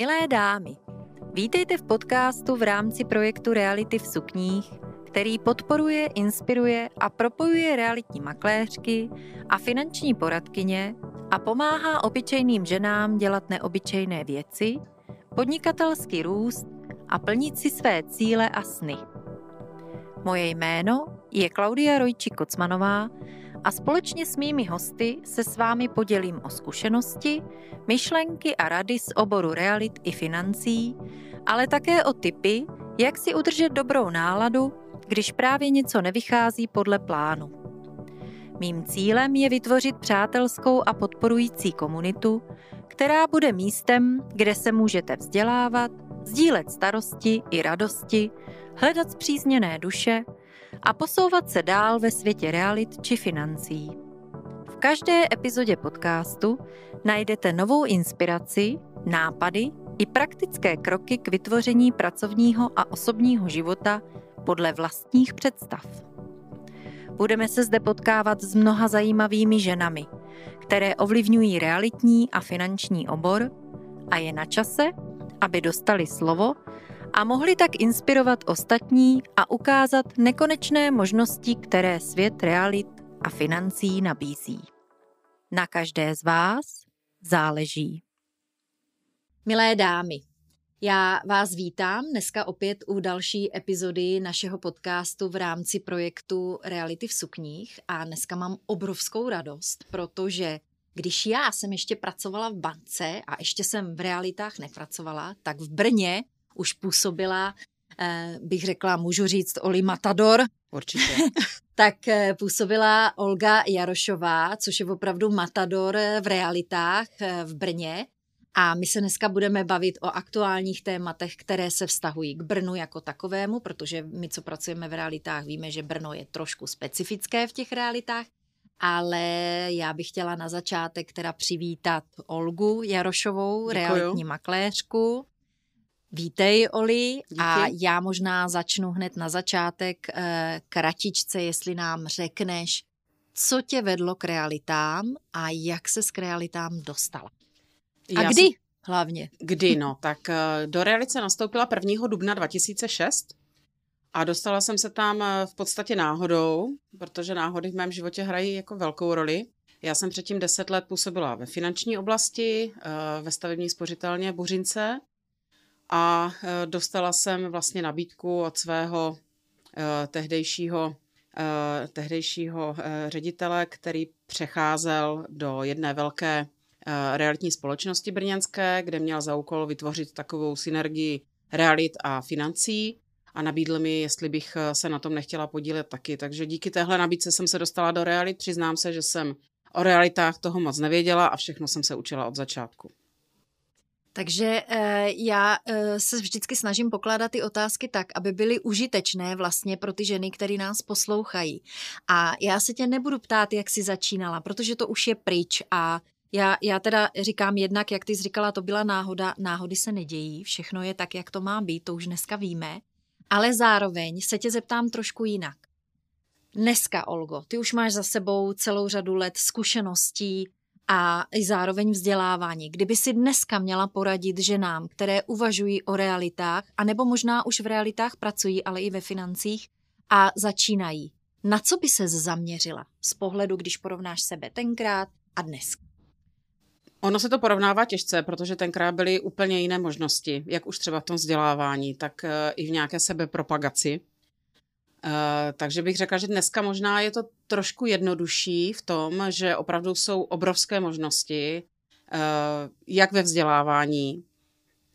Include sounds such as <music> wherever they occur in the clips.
Milé dámy, vítejte v podcastu v rámci projektu Reality v sukních, který podporuje, inspiruje a propojuje realitní makléřky a finanční poradkyně a pomáhá obyčejným ženám dělat neobyčejné věci, podnikatelský růst a plnit si své cíle a sny. Moje jméno je Klaudia Rojči Kocmanová a společně s mými hosty se s vámi podělím o zkušenosti, myšlenky a rady z oboru realit i financí, ale také o typy, jak si udržet dobrou náladu, když právě něco nevychází podle plánu. Mým cílem je vytvořit přátelskou a podporující komunitu, která bude místem, kde se můžete vzdělávat, sdílet starosti i radosti, hledat zpřízněné duše a posouvat se dál ve světě realit či financí. V každé epizodě podcastu najdete novou inspiraci, nápady i praktické kroky k vytvoření pracovního a osobního života podle vlastních představ. Budeme se zde potkávat s mnoha zajímavými ženami, které ovlivňují realitní a finanční obor a je na čase, aby dostali slovo a mohli tak inspirovat ostatní a ukázat nekonečné možnosti, které svět realit a financí nabízí. Na každé z vás záleží. Milé dámy, já vás vítám dneska opět u další epizody našeho podcastu v rámci projektu Reality v sukních a dneska mám obrovskou radost, protože když já jsem ještě pracovala v bance a ještě jsem v realitách nepracovala, tak v Brně už působila, eh, bych řekla, můžu říct, Oli Matador. Určitě. <laughs> tak eh, působila Olga Jarošová, což je opravdu Matador v realitách eh, v Brně. A my se dneska budeme bavit o aktuálních tématech, které se vztahují k Brnu jako takovému, protože my, co pracujeme v realitách, víme, že Brno je trošku specifické v těch realitách, ale já bych chtěla na začátek teda přivítat Olgu Jarošovou, Děkuju. realitní makléřku. Vítej, Oli, Díky. a já možná začnu hned na začátek eh, kratičce, jestli nám řekneš, co tě vedlo k realitám a jak se k realitám dostala. A já kdy jsem... hlavně? Kdy, no, tak eh, do realice nastoupila 1. dubna 2006 a dostala jsem se tam eh, v podstatě náhodou, protože náhody v mém životě hrají jako velkou roli. Já jsem předtím deset let působila ve finanční oblasti, ve stavební spořitelně Buřince a e, dostala jsem vlastně nabídku od svého e, tehdejšího, e, tehdejšího ředitele, který přecházel do jedné velké realitní společnosti brněnské, kde měl za úkol vytvořit takovou synergii realit a financí a nabídl mi, jestli bych se na tom nechtěla podílet taky. Takže díky téhle nabídce jsem se dostala do realit. Přiznám se, že jsem o realitách toho moc nevěděla a všechno jsem se učila od začátku. Takže eh, já eh, se vždycky snažím pokládat ty otázky tak, aby byly užitečné vlastně pro ty ženy, které nás poslouchají. A já se tě nebudu ptát, jak jsi začínala, protože to už je pryč a já, já teda říkám jednak, jak ty jsi říkala, to byla náhoda, náhody se nedějí, všechno je tak, jak to má být, to už dneska víme, ale zároveň se tě zeptám trošku jinak. Dneska, Olgo, ty už máš za sebou celou řadu let zkušeností, a i zároveň vzdělávání. Kdyby si dneska měla poradit ženám, které uvažují o realitách, anebo možná už v realitách pracují, ale i ve financích a začínají, na co by se zaměřila z pohledu, když porovnáš sebe tenkrát a dnes? Ono se to porovnává těžce, protože tenkrát byly úplně jiné možnosti, jak už třeba v tom vzdělávání, tak eh, i v nějaké sebepropagaci. Eh, takže bych řekla, že dneska možná je to trošku jednodušší v tom, že opravdu jsou obrovské možnosti, uh, jak ve vzdělávání.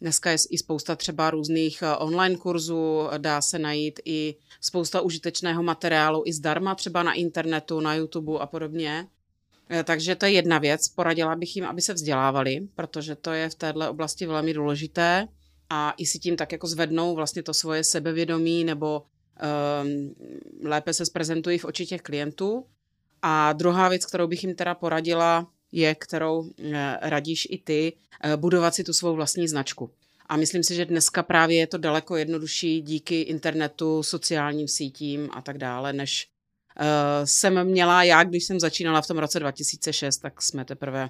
Dneska je i spousta třeba různých eh, online kurzů, dá se najít i spousta užitečného materiálu i zdarma, třeba na internetu, na YouTube a podobně. Takže to je jedna věc. Poradila bych jim, aby se vzdělávali, protože to je v této oblasti velmi důležité a i si tím tak jako zvednou vlastně to svoje sebevědomí nebo lépe se zprezentují v oči těch klientů. A druhá věc, kterou bych jim teda poradila, je, kterou eh, radíš i ty, eh, budovat si tu svou vlastní značku. A myslím si, že dneska právě je to daleko jednodušší díky internetu, sociálním sítím a tak dále, než uh, jsem měla já, když jsem začínala v tom roce 2006, tak jsme teprve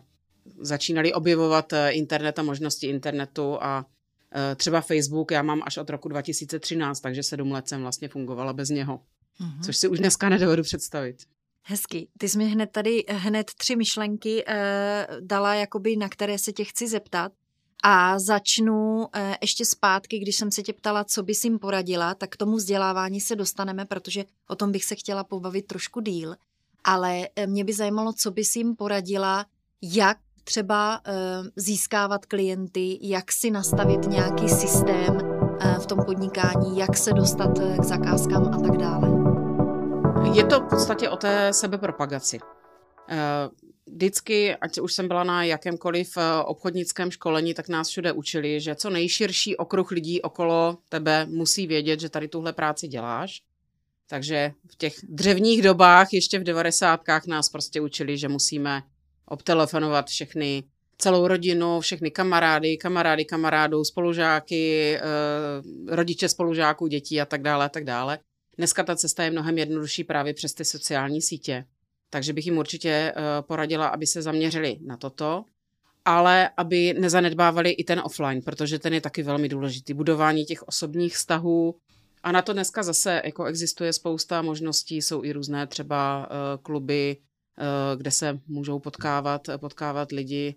začínali objevovat eh, internet a možnosti internetu a eh, třeba Facebook já mám až od roku 2013, takže sedm let jsem vlastně fungovala bez něho, mm-hmm. což si už dneska nedovedu představit. Hezky. Ty jsi mi hned tady hned tři myšlenky eh, dala, jakoby, na které se tě chci zeptat. A začnu eh, ještě zpátky, když jsem se tě ptala, co bys jim poradila, tak k tomu vzdělávání se dostaneme, protože o tom bych se chtěla pobavit trošku díl. Ale eh, mě by zajímalo, co bys jim poradila, jak třeba eh, získávat klienty, jak si nastavit nějaký systém v tom podnikání, jak se dostat k zakázkám a tak dále. Je to v podstatě o té sebepropagaci vždycky, ať už jsem byla na jakémkoliv eh, obchodnickém školení, tak nás všude učili, že co nejširší okruh lidí okolo tebe musí vědět, že tady tuhle práci děláš. Takže v těch dřevních dobách, ještě v devadesátkách, nás prostě učili, že musíme obtelefonovat všechny, celou rodinu, všechny kamarády, kamarády kamarádů, spolužáky, eh, rodiče spolužáků, dětí a tak dále a tak dále. Dneska ta cesta je mnohem jednodušší právě přes ty sociální sítě. Takže bych jim určitě eh, poradila, aby se zaměřili na toto, ale aby nezanedbávali i ten offline, protože ten je taky velmi důležitý. Budování těch osobních vztahů. A na to dneska zase jako existuje spousta možností, jsou i různé třeba uh, kluby, kde se můžou potkávat, potkávat lidi.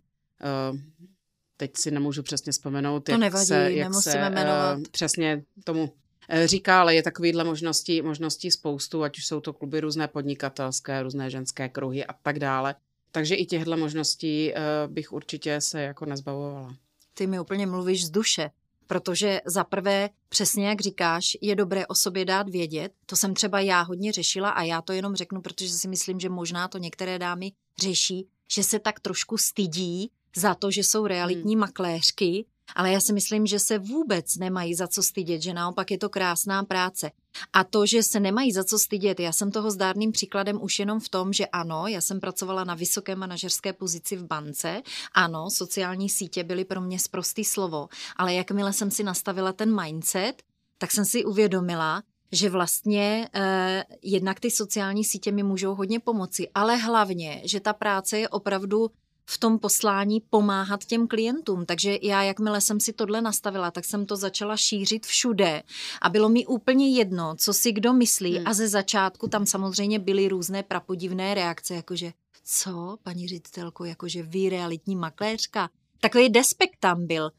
Uh, teď si nemůžu přesně vzpomenout, to jak nevadí, se, jak se jmenovat. Uh, přesně tomu Eh, říká, ale je takovýhle možností, možností spoustu, ať už jsou to kluby různé podnikatelské, různé ženské kruhy a tak dále. Takže i těchto možností eh, bych určitě se jako nezbavovala. Ty mi úplně mluvíš z duše, protože za prvé, přesně jak říkáš, je dobré o sobě dát vědět. To jsem třeba já hodně řešila a já to jenom řeknu, protože si myslím, že možná to některé dámy řeší, že se tak trošku stydí za to, že jsou realitní hmm. makléřky ale já si myslím, že se vůbec nemají za co stydět, že naopak je to krásná práce. A to, že se nemají za co stydět, já jsem toho zdárným příkladem už jenom v tom, že ano, já jsem pracovala na vysoké manažerské pozici v bance, ano, sociální sítě byly pro mě zprostý slovo, ale jakmile jsem si nastavila ten mindset, tak jsem si uvědomila, že vlastně eh, jednak ty sociální sítě mi můžou hodně pomoci, ale hlavně, že ta práce je opravdu v tom poslání pomáhat těm klientům. Takže já, jakmile jsem si tohle nastavila, tak jsem to začala šířit všude a bylo mi úplně jedno, co si kdo myslí hmm. a ze začátku tam samozřejmě byly různé prapodivné reakce, jakože co, paní ředitelko, jakože vy realitní makléřka. Takový despekt tam byl.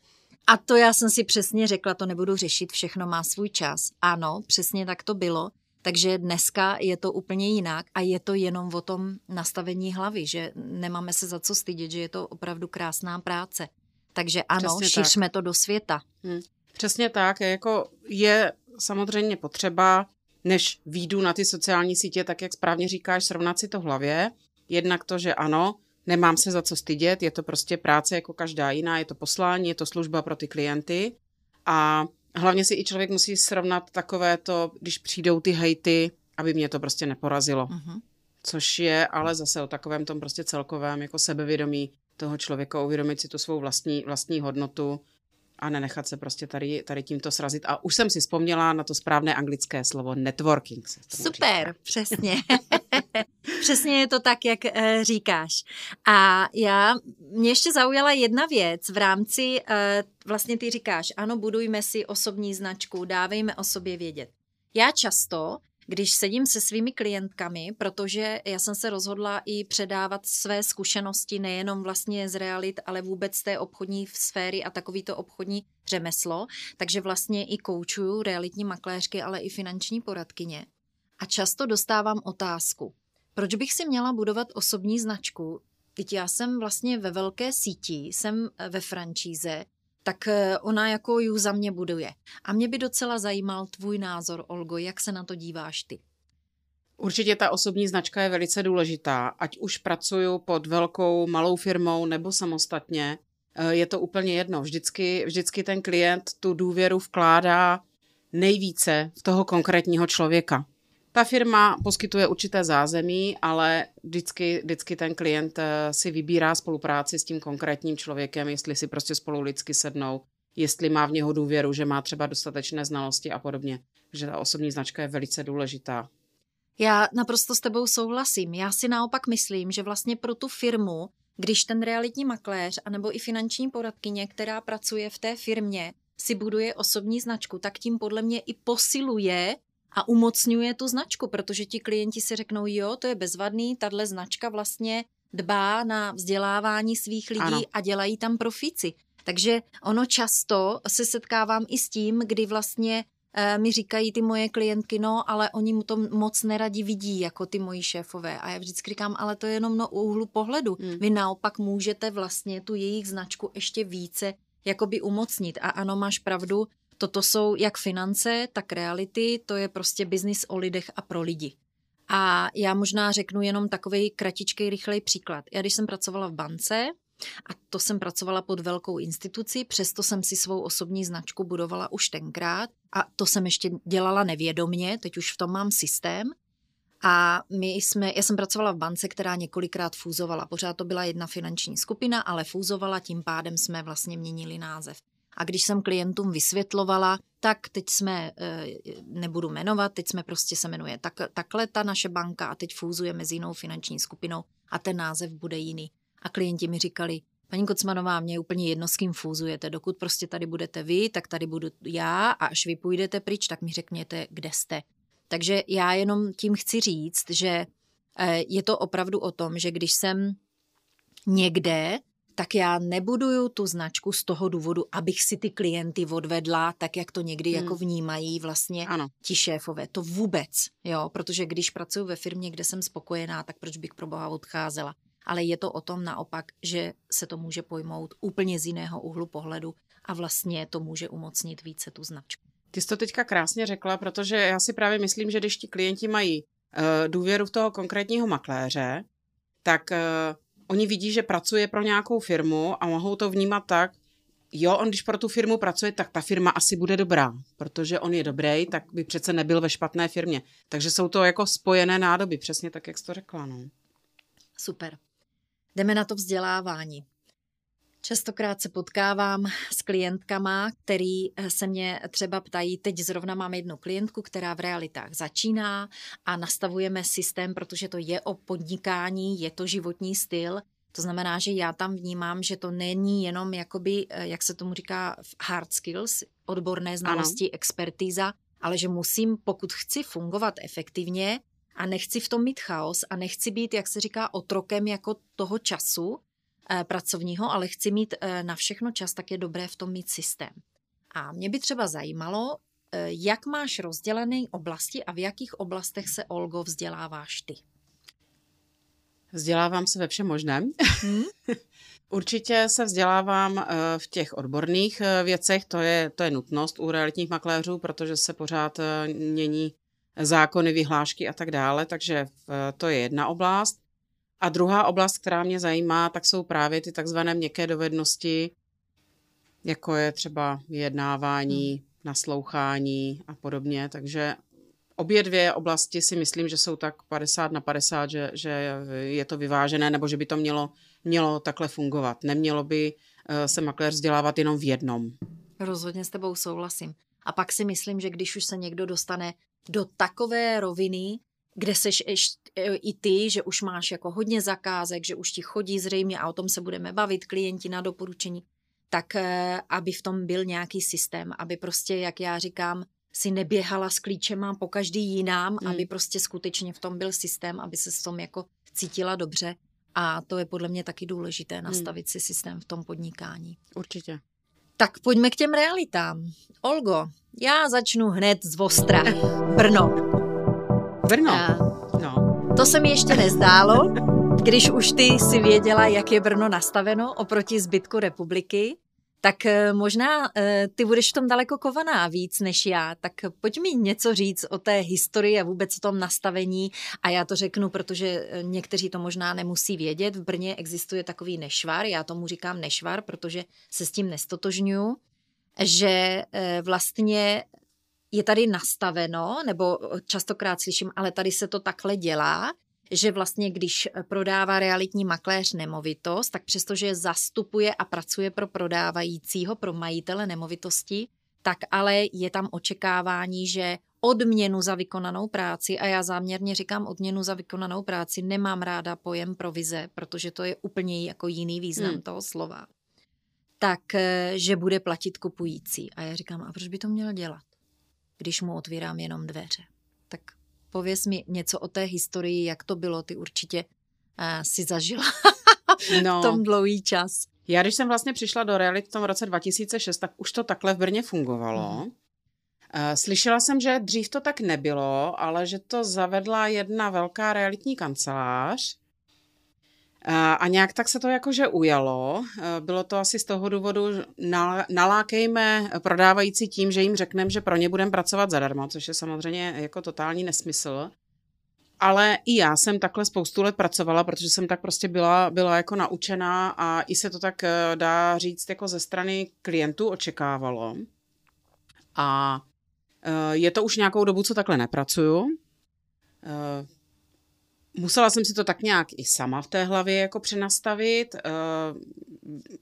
A to já jsem si přesně řekla, to nebudu řešit, všechno má svůj čas. Ano, přesně tak to bylo. Takže dneska je to úplně jinak a je to jenom o tom nastavení hlavy, že nemáme se za co stydět, že je to opravdu krásná práce. Takže ano, Přesně šířme tak. to do světa. Hmm. Přesně tak, jako je samozřejmě potřeba, než výjdu na ty sociální sítě, tak jak správně říkáš, srovnat si to v hlavě. Jednak to, že ano, nemám se za co stydět, je to prostě práce jako každá jiná, je to poslání, je to služba pro ty klienty a hlavně si i člověk musí srovnat takové to, když přijdou ty hejty, aby mě to prostě neporazilo. Uh-huh. Což je ale zase o takovém tom prostě celkovém jako sebevědomí toho člověka, uvědomit si tu svou vlastní, vlastní hodnotu a nenechat se prostě tady, tady tímto srazit. A už jsem si vzpomněla na to správné anglické slovo networking. Super, říká. přesně. <laughs> přesně je to tak, jak e, říkáš. A já, mě ještě zaujala jedna věc v rámci, e, vlastně ty říkáš, ano, budujme si osobní značku, dávejme o sobě vědět. Já často když sedím se svými klientkami, protože já jsem se rozhodla i předávat své zkušenosti nejenom vlastně z realit, ale vůbec té obchodní sféry a takovýto obchodní řemeslo, takže vlastně i koučuju realitní makléřky, ale i finanční poradkyně. A často dostávám otázku, proč bych si měla budovat osobní značku, Teď já jsem vlastně ve velké síti, jsem ve francíze, tak eh, ona jako ju za mě buduje. A mě by docela zajímal tvůj názor, Olgo, jak se na to díváš ty? Určitě ta osobní značka je velice důležitá. Ať už pracuju pod velkou, malou firmou nebo samostatně, eh, je to úplně jedno. Vždycky, vždycky ten klient tu důvěru vkládá nejvíce v toho konkrétního člověka. Ta firma poskytuje určité zázemí, ale vždycky, vždycky ten klient eh, si vybírá spolupráci s tím konkrétním člověkem, jestli si prostě spolu lidsky sednou, jestli má v něho důvěru, že má třeba dostatečné znalosti a podobně. Že ta osobní značka je velice důležitá. Já naprosto s tebou souhlasím. Já si naopak myslím, že vlastně pro tu firmu když ten realitní makléř anebo i finanční poradkyně, která pracuje v té firmě, si buduje osobní značku, tak tím podle mě i posiluje a umocňuje tu značku, protože ti klienti si řeknou, jo, to je bezvadný, tahle značka vlastně dbá na vzdělávání svých lidí ano. a dělají tam profici. Takže ono často se setkávám i s tím, kdy vlastně e, mi říkají ty moje klientky, no, ale oni mu to moc neradi vidí, jako ty moji šéfové. A já vždycky říkám, ale to je jenom na úhlu pohledu. Hmm. Vy naopak můžete vlastně tu jejich značku ještě více jakoby umocnit. A ano, máš pravdu, toto jsou jak finance, tak reality, to je prostě biznis o lidech a pro lidi. A já možná řeknu jenom takový kratičký, rychlej příklad. Já když jsem pracovala v bance, a to jsem pracovala pod velkou institucí, přesto jsem si svou osobní značku budovala už tenkrát a to jsem ještě dělala nevědomně, teď už v tom mám systém. A my jsme, já jsem pracovala v bance, která několikrát fúzovala. Pořád to byla jedna finanční skupina, ale fúzovala, tím pádem jsme vlastně měnili název. A když jsem klientům vysvětlovala, tak teď jsme, eh, nebudu jmenovat, teď jsme prostě se jmenuje tak, takhle ta naše banka a teď fúzujeme s jinou finanční skupinou a ten název bude jiný. A klienti mi říkali, paní Kocmanová, mě je úplně jedno, s kým fúzujete. Dokud prostě tady budete vy, tak tady budu já a až vy půjdete pryč, tak mi řekněte, kde jste. Takže já jenom tím chci říct, že eh, je to opravdu o tom, že když jsem někde, tak já nebuduju tu značku z toho důvodu, abych si ty klienty odvedla, tak jak to někdy hmm. jako vnímají vlastně ano. ti šéfové. To vůbec, jo, protože když pracuji ve firmě, kde jsem spokojená, tak proč bych pro boha odcházela? Ale je to o tom naopak, že se to může pojmout úplně z jiného úhlu pohledu a vlastně to může umocnit více tu značku. Ty jsi to teďka krásně řekla, protože já si právě myslím, že když ti klienti mají uh, důvěru v toho konkrétního makléře, tak uh, oni vidí, že pracuje pro nějakou firmu a mohou to vnímat tak, jo, on když pro tu firmu pracuje, tak ta firma asi bude dobrá, protože on je dobrý, tak by přece nebyl ve špatné firmě. Takže jsou to jako spojené nádoby, přesně tak, jak jsi to řekla. No. Super. Jdeme na to vzdělávání. Častokrát se potkávám s klientkama, který eh, se mě třeba ptají, teď zrovna mám jednu klientku, která v realitách začíná a nastavujeme systém, protože to je o podnikání, je to životní styl, to znamená, že já tam vnímám, že to není jenom jakoby, eh, jak se tomu říká, hard skills, odborné znalosti, ano. expertíza, ale že musím, pokud chci fungovat efektivně a nechci v tom mít chaos a nechci být, jak se říká, otrokem jako toho času, pracovního, ale chci mít eh, na všechno čas, tak je dobré v tom mít systém. A mě by třeba zajímalo, eh, jak máš rozdělené oblasti a v jakých oblastech se, Olgo, vzděláváš ty? Vzdělávám se ve všem možném. Hmm? <laughs> Určitě se vzdělávám v těch odborných věcech, to je, to je nutnost u realitních makléřů, protože se pořád mění zákony, vyhlášky a tak dále, takže to je jedna oblast. A druhá oblast, která mě zajímá, tak jsou právě ty takzvané měkké dovednosti, jako je třeba vyjednávání, hmm. naslouchání a podobně. Takže obě dvě oblasti si myslím, že jsou tak 50 na 50, že, že je to vyvážené, nebo že by to mělo, mělo takhle fungovat. Nemělo by eh, se makléř vzdělávat jenom v jednom. Rozhodně s tebou souhlasím. A pak si myslím, že když už se někdo dostane do takové roviny, kde seš e, i ty, že už máš jako hodně zakázek, že už ti chodí zřejmě a o tom se budeme bavit klienti na doporučení, tak e, aby v tom byl nějaký systém, aby prostě, jak já říkám, si neběhala s klíčema po každý jinám, hmm. aby prostě skutečně v tom byl systém, aby se s tom jako cítila dobře. A to je podle mě taky důležité, hmm. nastavit hmm. si systém v tom podnikání. Určitě. Tak pojďme k těm realitám. Olgo, já začnu hned z Vostra. Brno. Brno. A no. To se mi ještě nezdálo, když už ty si věděla, jak je Brno nastaveno oproti zbytku republiky. Tak eh, možná eh, ty budeš v tom daleko kovaná víc než já, tak pojď mi něco říct o té historii a vůbec o tom nastavení a já to řeknu, protože eh, někteří to možná nemusí vědět. V Brně existuje takový nešvar, já tomu říkám nešvar, protože se s tím nestotožňuju, že vlastně je tady nastaveno, nebo častokrát slyším, ale tady se to takhle dělá, že vlastně když prodává realitní makléř nemovitost, tak přestože zastupuje a pracuje pro prodávajícího, pro majitele nemovitosti, tak ale je tam očekávání, že odměnu za vykonanou práci, a já záměrně říkám odměnu za vykonanou práci, nemám ráda pojem provize, protože to je úplně jako jiný význam hmm. toho slova, tak eh, že bude platit kupující. A já říkám, a proč by to měl dělat, když mu otvírám jenom dveře? Tak pověs mi něco o té historii, jak to bylo, ty určitě uh, si zažila <laughs> no. v tom dlouhý čas. Já když jsem vlastně přišla do realit v tom roce 2006, tak už to takhle v Brně fungovalo. Mm. Slyšela jsem, že dřív to tak nebylo, ale že to zavedla jedna velká realitní kancelář. A nějak tak se to jakože ujalo. Bylo to asi z toho důvodu, nalákejme prodávající tím, že jim řekneme, že pro ně budeme pracovat zadarmo, což je samozřejmě jako totální nesmysl. Ale i já jsem takhle spoustu let pracovala, protože jsem tak prostě byla, byla jako naučená a i se to tak eh, dá říct jako ze strany klientů očekávalo. A eh, je to už nějakou dobu, co takhle nepracuju. Eh, musela jsem si to tak nějak i sama v té hlavě jako přenastavit,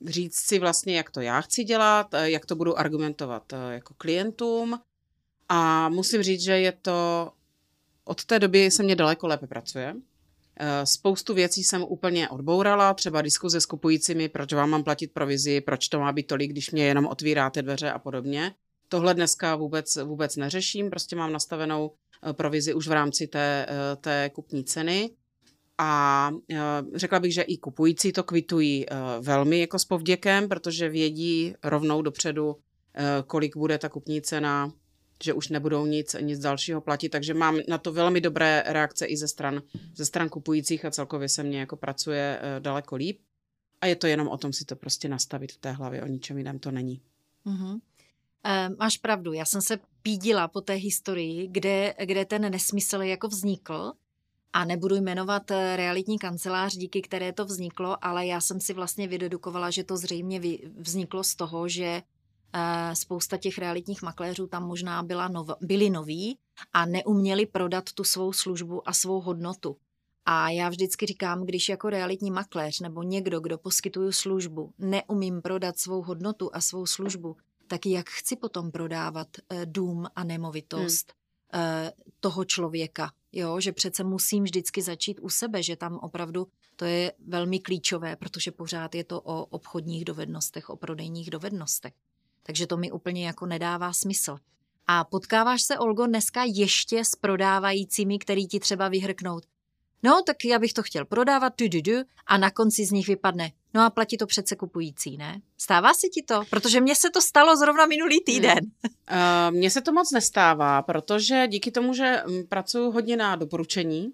říct si vlastně, jak to já chci dělat, jak to budu argumentovat jako klientům. A musím říct, že je to od té doby se mě daleko lépe pracuje. Eh, spoustu věcí jsem úplně odbourala, třeba diskuze s kupujícími, proč vám mám platit provizi, proč to má být tolik, když mě jenom otvíráte dveře a podobně. Tohle dneska vůbec, vůbec neřeším, prostě mám nastavenou eh, provizi už v rámci té, eh, té kupní ceny. A řekla bych, že i kupující to kvitují velmi jako s povděkem, protože vědí rovnou dopředu, kolik bude ta kupní cena že už nebudou nic, nic dalšího platit, takže mám na to velmi dobré reakce i ze stran, ze stran kupujících a celkově se mně jako pracuje eh, daleko líp. A je to jenom o tom si to prostě nastavit v té hlavě, o ničem jiném to není. Mm-hmm. E, máš pravdu, já jsem se pídila po té historii, kde, kde ten nesmysl jako vznikl a nebudu jmenovat eh, realitní kancelář, díky které to vzniklo, ale já jsem si vlastně vydedukovala, že to zřejmě vzniklo z toho, že spousta těch realitních makléřů tam možná byla nov, byli noví a neuměli prodat tu svou službu a svou hodnotu. A já vždycky říkám, když jako realitní makléř nebo někdo, kdo poskytuju službu, neumím prodat svou hodnotu a svou službu, tak jak chci potom prodávat eh, dům a nemovitost hmm. Eh, toho člověka? Jo, že přece musím vždycky začít u sebe, že tam opravdu to je velmi klíčové, protože pořád je to o obchodních dovednostech, o prodejních dovednostech. Takže to mi úplně jako nedává smysl. A potkáváš se, Olgo, dneska ještě s prodávajícími, který ti třeba vyhrknout. No, tak já bych to chtěl prodávat, du, du, du, a na konci z nich vypadne. No a platí to přece kupující, ne? Stává se ti to? Protože mně se to stalo zrovna minulý hmm. týden. Hmm. <laughs> Uh, mně se to moc nestává, protože díky tomu, že mm, pracuji hodně na doporučení, uh,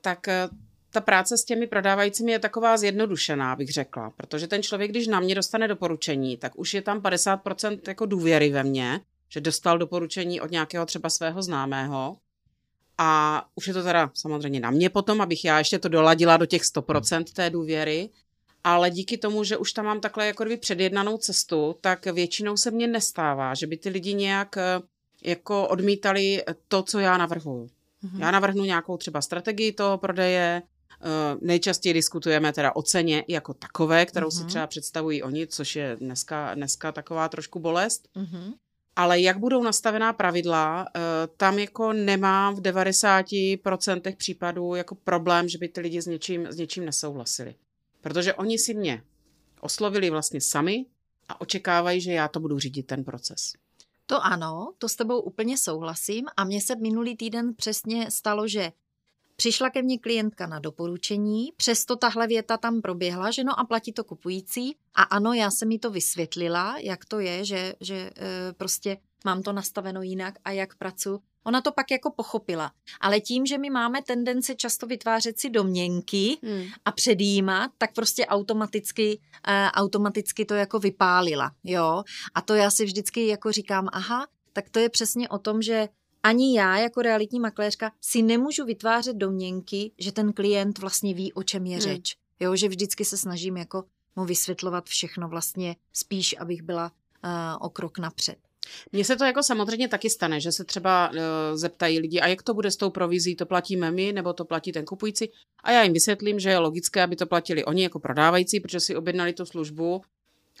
tak uh, ta práce s těmi prodávajícími je taková zjednodušená, bych řekla, protože ten člověk, když na mě dostane doporučení, tak už je tam 50% jako důvěry ve mně, že dostal doporučení od nějakého třeba svého známého a už je to teda samozřejmě na mě potom, abych já ještě to doladila do těch 100% té důvěry, ale díky tomu, že už tam mám takhle jako kdyby předjednanou cestu, tak většinou se mně nestává, že by ty lidi nějak eh, jako odmítali to, co já navrhuju. Mm-hmm. Já navrhnu nějakou třeba strategii toho prodeje, Eh, nejčastěji diskutujeme teda o ceně jako takové, kterou uh-huh. si mhm. třeba představují oni, což je dneska, dneska taková trošku bolest. Uh-huh. Ale jak budou nastavená pravidla, eh, tam jako nemám v 90% případů jako problém, že by ty lidi s něčím, s něčím nesouhlasili. Protože oni si mě oslovili vlastně sami a očekávají, že já to budu řídit ten proces. To ano, to s tebou úplně souhlasím a mně se minulý týden přesně stalo, že Přišla ke mně klientka na doporučení, přesto tahle věta tam proběhla, že no a platí to kupující. A ano, já jsem mi to vysvětlila, jak to je, že, že e, prostě mám to nastaveno jinak a jak pracuji. Ona to pak jako pochopila. Ale tím, že my máme tendence často vytvářet si domněnky hmm. a předjímat, tak prostě automaticky, uh, automaticky to jako vypálila. Jo? A to já si vždycky jako říkám, aha, tak to je přesně o tom, že ani já jako realitní makléřka si nemůžu vytvářet domněnky, že ten klient vlastně ví, o čem je hmm. řeč. Jo, že vždycky se snažím jako mu vysvětlovat všechno vlastně spíš, abych byla uh, o krok napřed. Mně se to jako samozřejmě taky stane, že se třeba uh, zeptají lidi, a jak to bude s tou provizí, to platíme my, nebo to platí ten kupující. A já jim vysvětlím, že je logické, aby to platili oni jako prodávající, protože si objednali tu službu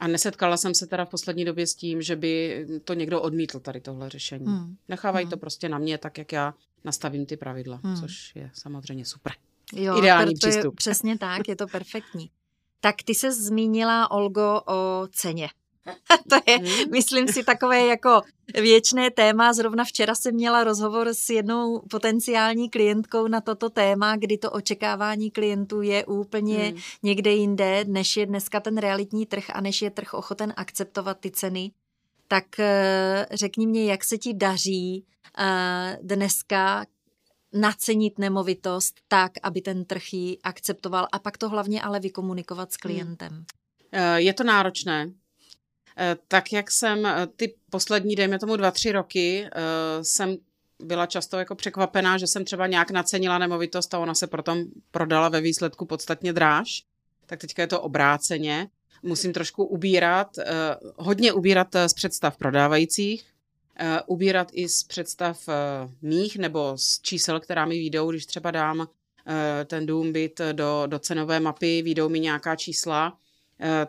A nesetkala jsem se teda v poslední době s tím, že by to někdo odmítl tady tohle řešení. Hmm. Nechávají hmm. to prostě na mě tak, jak já nastavím ty pravidla, hmm. což je samozřejmě super. Jo, Ideální přístup. Je, přesně tak, je to perfektní. Tak ty se zmínila, Olgo, o ceně. <laughs> to je, hmm. myslím si, takové jako věčné téma. Zrovna včera jsem měla rozhovor s jednou potenciální klientkou na toto téma, kdy to očekávání klientů je úplně hmm. někde jinde, než je dneska ten realitní trh a než je trh ochoten akceptovat ty ceny. Tak eh, řekni mě, jak se ti daří eh, dneska nacenit nemovitost tak, aby ten trh ji akceptoval a pak to hlavně ale vykomunikovat s hmm. klientem. Je to náročné, tak jak jsem eh, ty poslední, dejme tomu dva, tři roky, eh, jsem byla často jako překvapená, že jsem třeba nějak nacenila nemovitost a ona se potom prodala ve výsledku podstatně dráž. Tak teďka je to obráceně. Musím trošku ubírat, hodně ubírat z představ prodávajících, ubírat i z představ mých nebo z čísel, která mi výjdou, když třeba dám ten dům byt do, do cenové mapy, výjdou mi nějaká čísla,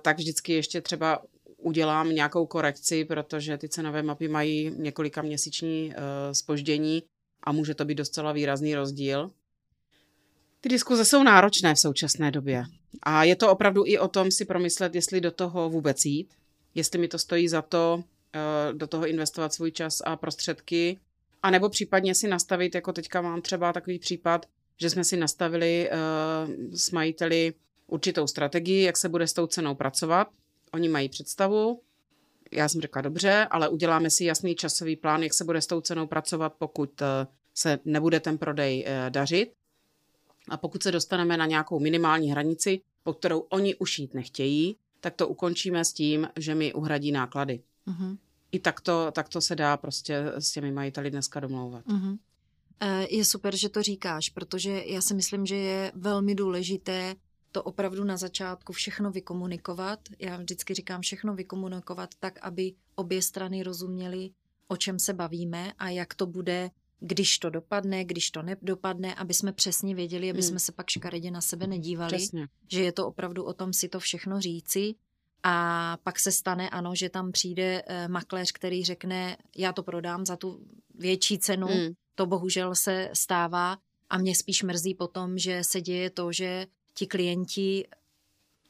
tak vždycky ještě třeba udělám nějakou korekci, protože ty cenové mapy mají několika měsíční spoždění a může to být docela výrazný rozdíl. Ty diskuze jsou náročné v současné době. A je to opravdu i o tom si promyslet, jestli do toho vůbec jít, jestli mi to stojí za to uh, do toho investovat svůj čas a prostředky, a nebo případně si nastavit, jako teďka mám třeba takový případ, že jsme si nastavili uh, s majiteli určitou strategii, jak se bude s tou cenou pracovat Oni mají představu, já jsem řekla dobře, ale uděláme si jasný časový plán, jak se bude s tou cenou pracovat, pokud eh, se nebude ten prodej eh, dařit. A pokud se dostaneme na nějakou minimální hranici, po kterou oni už jít nechtějí, tak to ukončíme s tím, že mi uhradí náklady. Uh-huh. I takto, takto se dá prostě s těmi majiteli dneska domlouvat. Uh-huh. Je super, že to říkáš, protože já si myslím, že je velmi důležité to opravdu na začátku všechno vykomunikovat. Já vždycky říkám všechno vykomunikovat tak, aby obě strany rozuměly, o čem se bavíme a jak to bude, když to dopadne, když to nedopadne, aby jsme přesně věděli, aby hmm. jsme se pak škaredě na sebe nedívali, Přesně. že je to opravdu o tom si to všechno říci. A pak se stane, ano, že tam přijde eh, makléř, který řekne, já to prodám za tu větší cenu. Hmm. To bohužel se stává a mě spíš mrzí potom, že se děje to, že ti klienti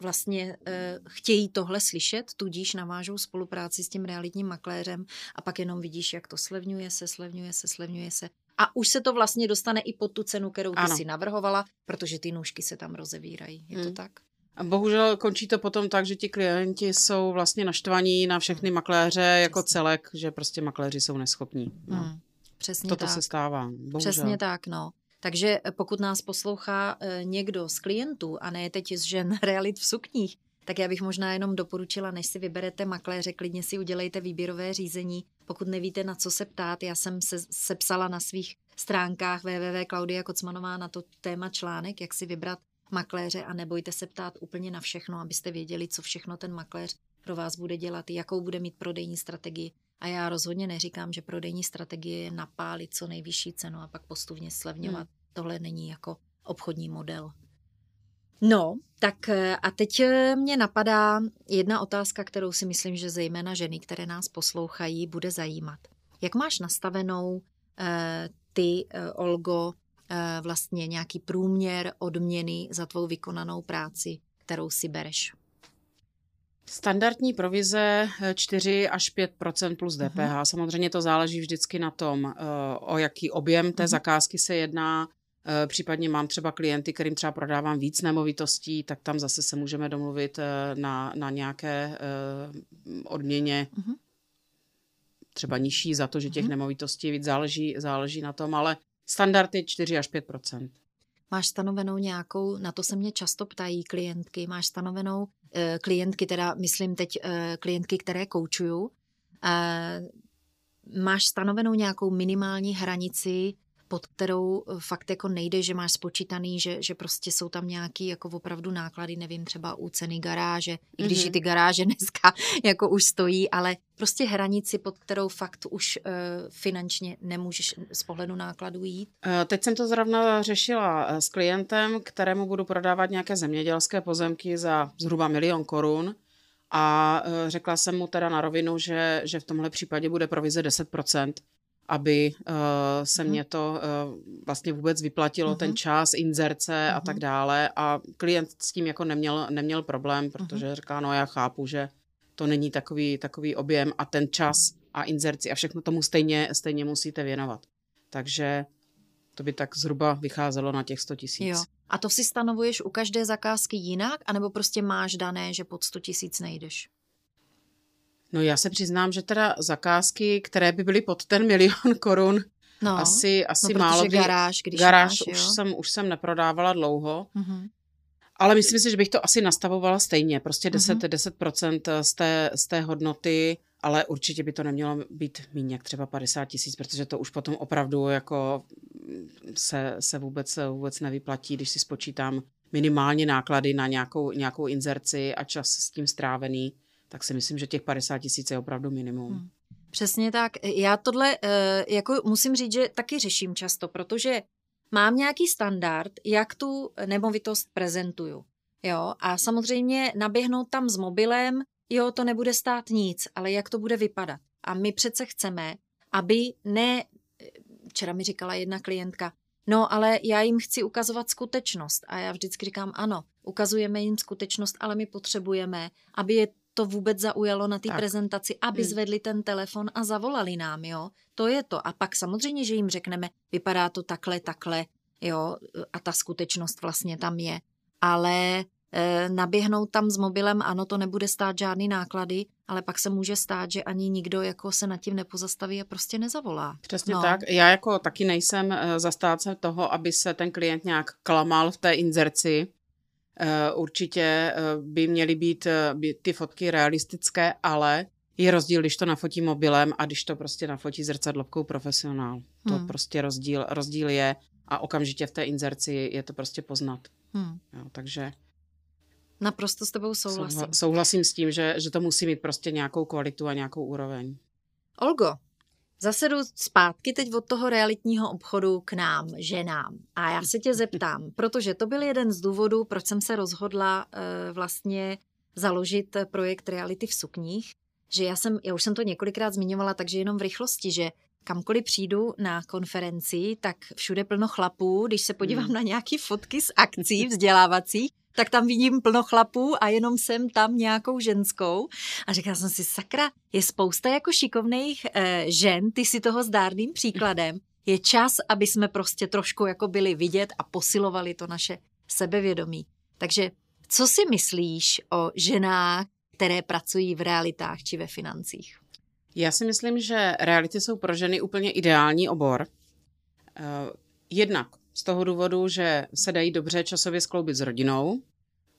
vlastně e, chtějí tohle slyšet, tudíž navážou spolupráci s tím realitním makléřem a pak jenom vidíš, jak to slevňuje se, slevňuje se, slevňuje se. A už se to vlastně dostane i pod tu cenu, kterou ty ano. si navrhovala, protože ty nůžky se tam rozevírají. Je hmm. to tak? A bohužel končí to potom tak, že ti klienti jsou vlastně naštvaní na všechny makléře Přesně. jako celek, že prostě makléři jsou neschopní. No. Hmm. Přesně Toto tak. se stává. Bohužel. Přesně tak, no. Takže eh, pokud nás poslouchá eh, někdo z klientů, a ne teď z žen <laughs> realit v sukních, tak já bych možná jenom doporučila, než si vyberete makléře, klidně si udělejte výběrové řízení. Pokud nevíte, na co se ptát, já jsem se sepsala na svých stránkách www.klaudia na to téma článek, jak si vybrat makléře a nebojte se ptát úplně na všechno, abyste věděli, co všechno ten makléř pro vás bude dělat, jakou bude mít prodejní strategii. A já rozhodně neříkám, že prodejní strategie je napálit co nejvyšší cenu a pak postupně slevňovat. Hmm. Tohle není jako obchodní model. No, tak eh, a teď eh, mě napadá jedna otázka, kterou si myslím, že zejména ženy, které nás poslouchají, bude zajímat. Jak máš nastavenou eh, ty, eh, Olgo, eh, vlastně nějaký průměr odměny za tvou vykonanou práci, kterou si bereš? Standardní provize 4 eh, až 5% plus DPH. Uh-huh. Mhm. Samozřejmě to záleží vždycky na tom, eh, o jaký objem té uh-huh. zakázky se jedná. Eh, případně mám třeba klienty, kterým třeba prodávám víc nemovitostí, tak tam zase se můžeme domluvit na, na nějaké odměně uh-huh. třeba nižší za to, že těch nemovitostí víc záleží, záleží na tom, ale standard je 4 až 5% Máš stanovenou nějakou, na to se mě často ptají klientky, máš stanovenou klientky, teda myslím teď eh, klientky, které koučuju, eh, máš stanovenou nějakou minimální hranici pod kterou eh, fakt jako nejde, že máš spočítaný, že, že prostě jsou tam nějaký jako opravdu náklady, nevím, třeba u ceny garáže, mm-hmm. i když i mhm. ty garáže <laughs> dneska jako už stojí, ale prostě hranici, pod kterou fakt už uh, finančně nemůžeš z pohledu nákladů jít? Teď jsem to zrovna řešila s klientem, kterému budu prodávat nějaké zemědělské pozemky za zhruba milion korun A řekla jsem mu teda na rovinu, že, že v tomhle případě bude provize 10%, aby uh, se mm. mě to uh, vlastně vůbec vyplatilo, mm-hmm. ten čas, inzerce mm-hmm. a tak mhm. dále. A klient s tím jako neměl, neměl problém, protože mm-hmm. říká, no já chápu, že to není takový, takový objem a ten čas a inzerci a všechno tomu stejně, stejně musíte věnovat. Takže to by tak zhruba vycházelo na těch 100 tisíc. A to si stanovuješ u každé zakázky jinak, anebo prostě máš dané, že pod 100 tisíc nejdeš? No já se přiznám, že teda zakázky, které by byly pod ten milion <laughs> korun, no, asi, asi no, málo. garáž, když garáž máš, už, jsem, už jsem neprodávala dlouho. Mm-hmm. Ale myslím si, že bych to asi nastavovala stejně. Prostě 10, mm-hmm. 10% z té, z té hodnoty, ale určitě by to nemělo být méně jak třeba 50 tisíc, protože to už potom opravdu jako se, se vůbec, vůbec nevyplatí, když si spočítám minimálně náklady na nějakou, nějakou inzerci a čas s tím strávený, tak si myslím, že těch 50 tisíc je opravdu minimum. Hmm. Přesně tak. Já tohle eh, jako musím říct, že taky řeším často, protože mám nějaký standard, jak tu nemovitost prezentuju. Jo, a samozřejmě naběhnout tam s mobilem, jo, to nebude stát nic, ale jak to bude vypadat. A my přece chceme, aby ne, včera mi říkala jedna klientka, no ale já jim chci ukazovat skutečnost. A já vždycky říkám, ano, ukazujeme jim skutečnost, ale my potřebujeme, aby je to vůbec zaujalo na té prezentaci, aby hmm. zvedli ten telefon a zavolali nám, jo. To je to. A pak samozřejmě, že jim řekneme, vypadá to takhle, takhle, jo, a ta skutečnost vlastně tam je. Ale e, naběhnout tam s mobilem, ano, to nebude stát žádný náklady, ale pak se může stát, že ani nikdo jako se nad tím nepozastaví a prostě nezavolá. Přesně no. tak. Já jako taky nejsem e, zastáce toho, aby se ten klient nějak klamal v té inzerci, Eh, určitě eh, by měly být eh, ty fotky realistické, ale je rozdíl, když to nafotí mobilem a když to prostě nafotí zrcadlovkou profesionál. To hmm. prostě rozdíl, rozdíl je a okamžitě v té inzerci je to prostě poznat. Hmm. Jo, takže Naprosto s tebou souhlasím. Souhlasím s tím, že, že to musí mít prostě nějakou kvalitu a nějakou úroveň. Olgo, Zase jdu zpátky teď od toho realitního obchodu k nám, ženám. A já se tě zeptám, protože to byl jeden z důvodů, proč jsem se rozhodla uh, vlastně založit projekt Reality v sukních, že já jsem, já už jsem to několikrát zmiňovala, takže jenom v rychlosti, že kamkoliv přijdu na konferenci, tak všude plno chlapů, když se podívám hmm. na nějaké fotky z akcí vzdělávacích, tak tam vidím plno chlapů a jenom jsem tam nějakou ženskou. A říkala jsem si, sakra, je spousta jako šikovných e, žen, ty si toho zdárným příkladem. Je čas, aby jsme prostě trošku jako byli vidět a posilovali to naše sebevědomí. Takže co si myslíš o ženách, které pracují v realitách či ve financích? Já si myslím, že reality jsou pro ženy úplně ideální obor. Eh, jednak z toho důvodu, že se dají dobře časově skloubit s rodinou,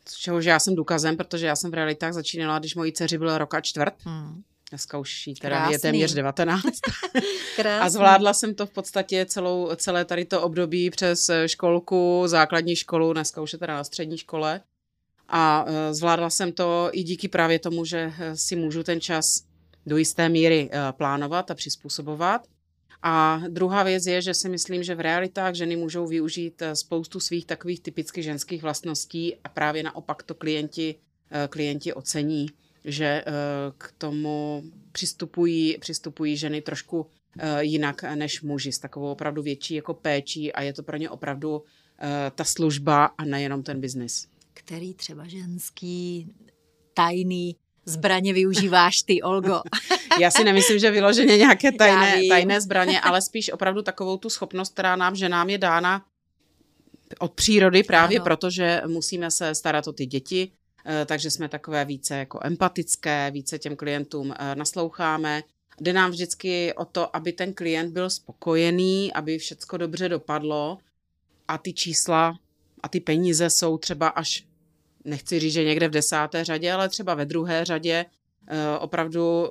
z čehož já jsem důkazem, protože já jsem v realitách začínala, když mojí dceři byla roka čtvrt. Hmm. Dneska už jí teda Krásný. je téměř 19. <laughs> a zvládla jsem to v podstatě celou, celé tady to období přes školku, základní školu, dneska už je teda na střední škole. A e, zvládla jsem to i díky právě tomu, že e, si můžu ten čas do jisté míry e, plánovat a přizpůsobovat. A druhá věc je, že si myslím, že v realitách ženy můžou využít eh, spoustu svých takových typicky ženských vlastností a právě naopak to klienti, eh, klienti ocení, že eh, k tomu přistupují, přistupují ženy trošku jinak než muži, s takovou opravdu větší jako péčí a je to pro ně opravdu ta služba a nejenom ten biznis. Který třeba ženský tajný zbraně využíváš ty, Olgo? Já si nemyslím, že vyloženě nějaké tajné, tajné zbraně, ale spíš opravdu takovou tu schopnost, která nám, že nám je dána od přírody právě ano. proto, že musíme se starat o ty děti, eh, takže jsme takové více jako empatické, více těm klientům eh, nasloucháme. Jde nám vždycky o to, aby ten klient byl spokojený, aby všecko dobře dopadlo a ty čísla a ty peníze jsou třeba až nechci říct, že někde v desáté řadě, ale třeba ve druhé řadě eh, opravdu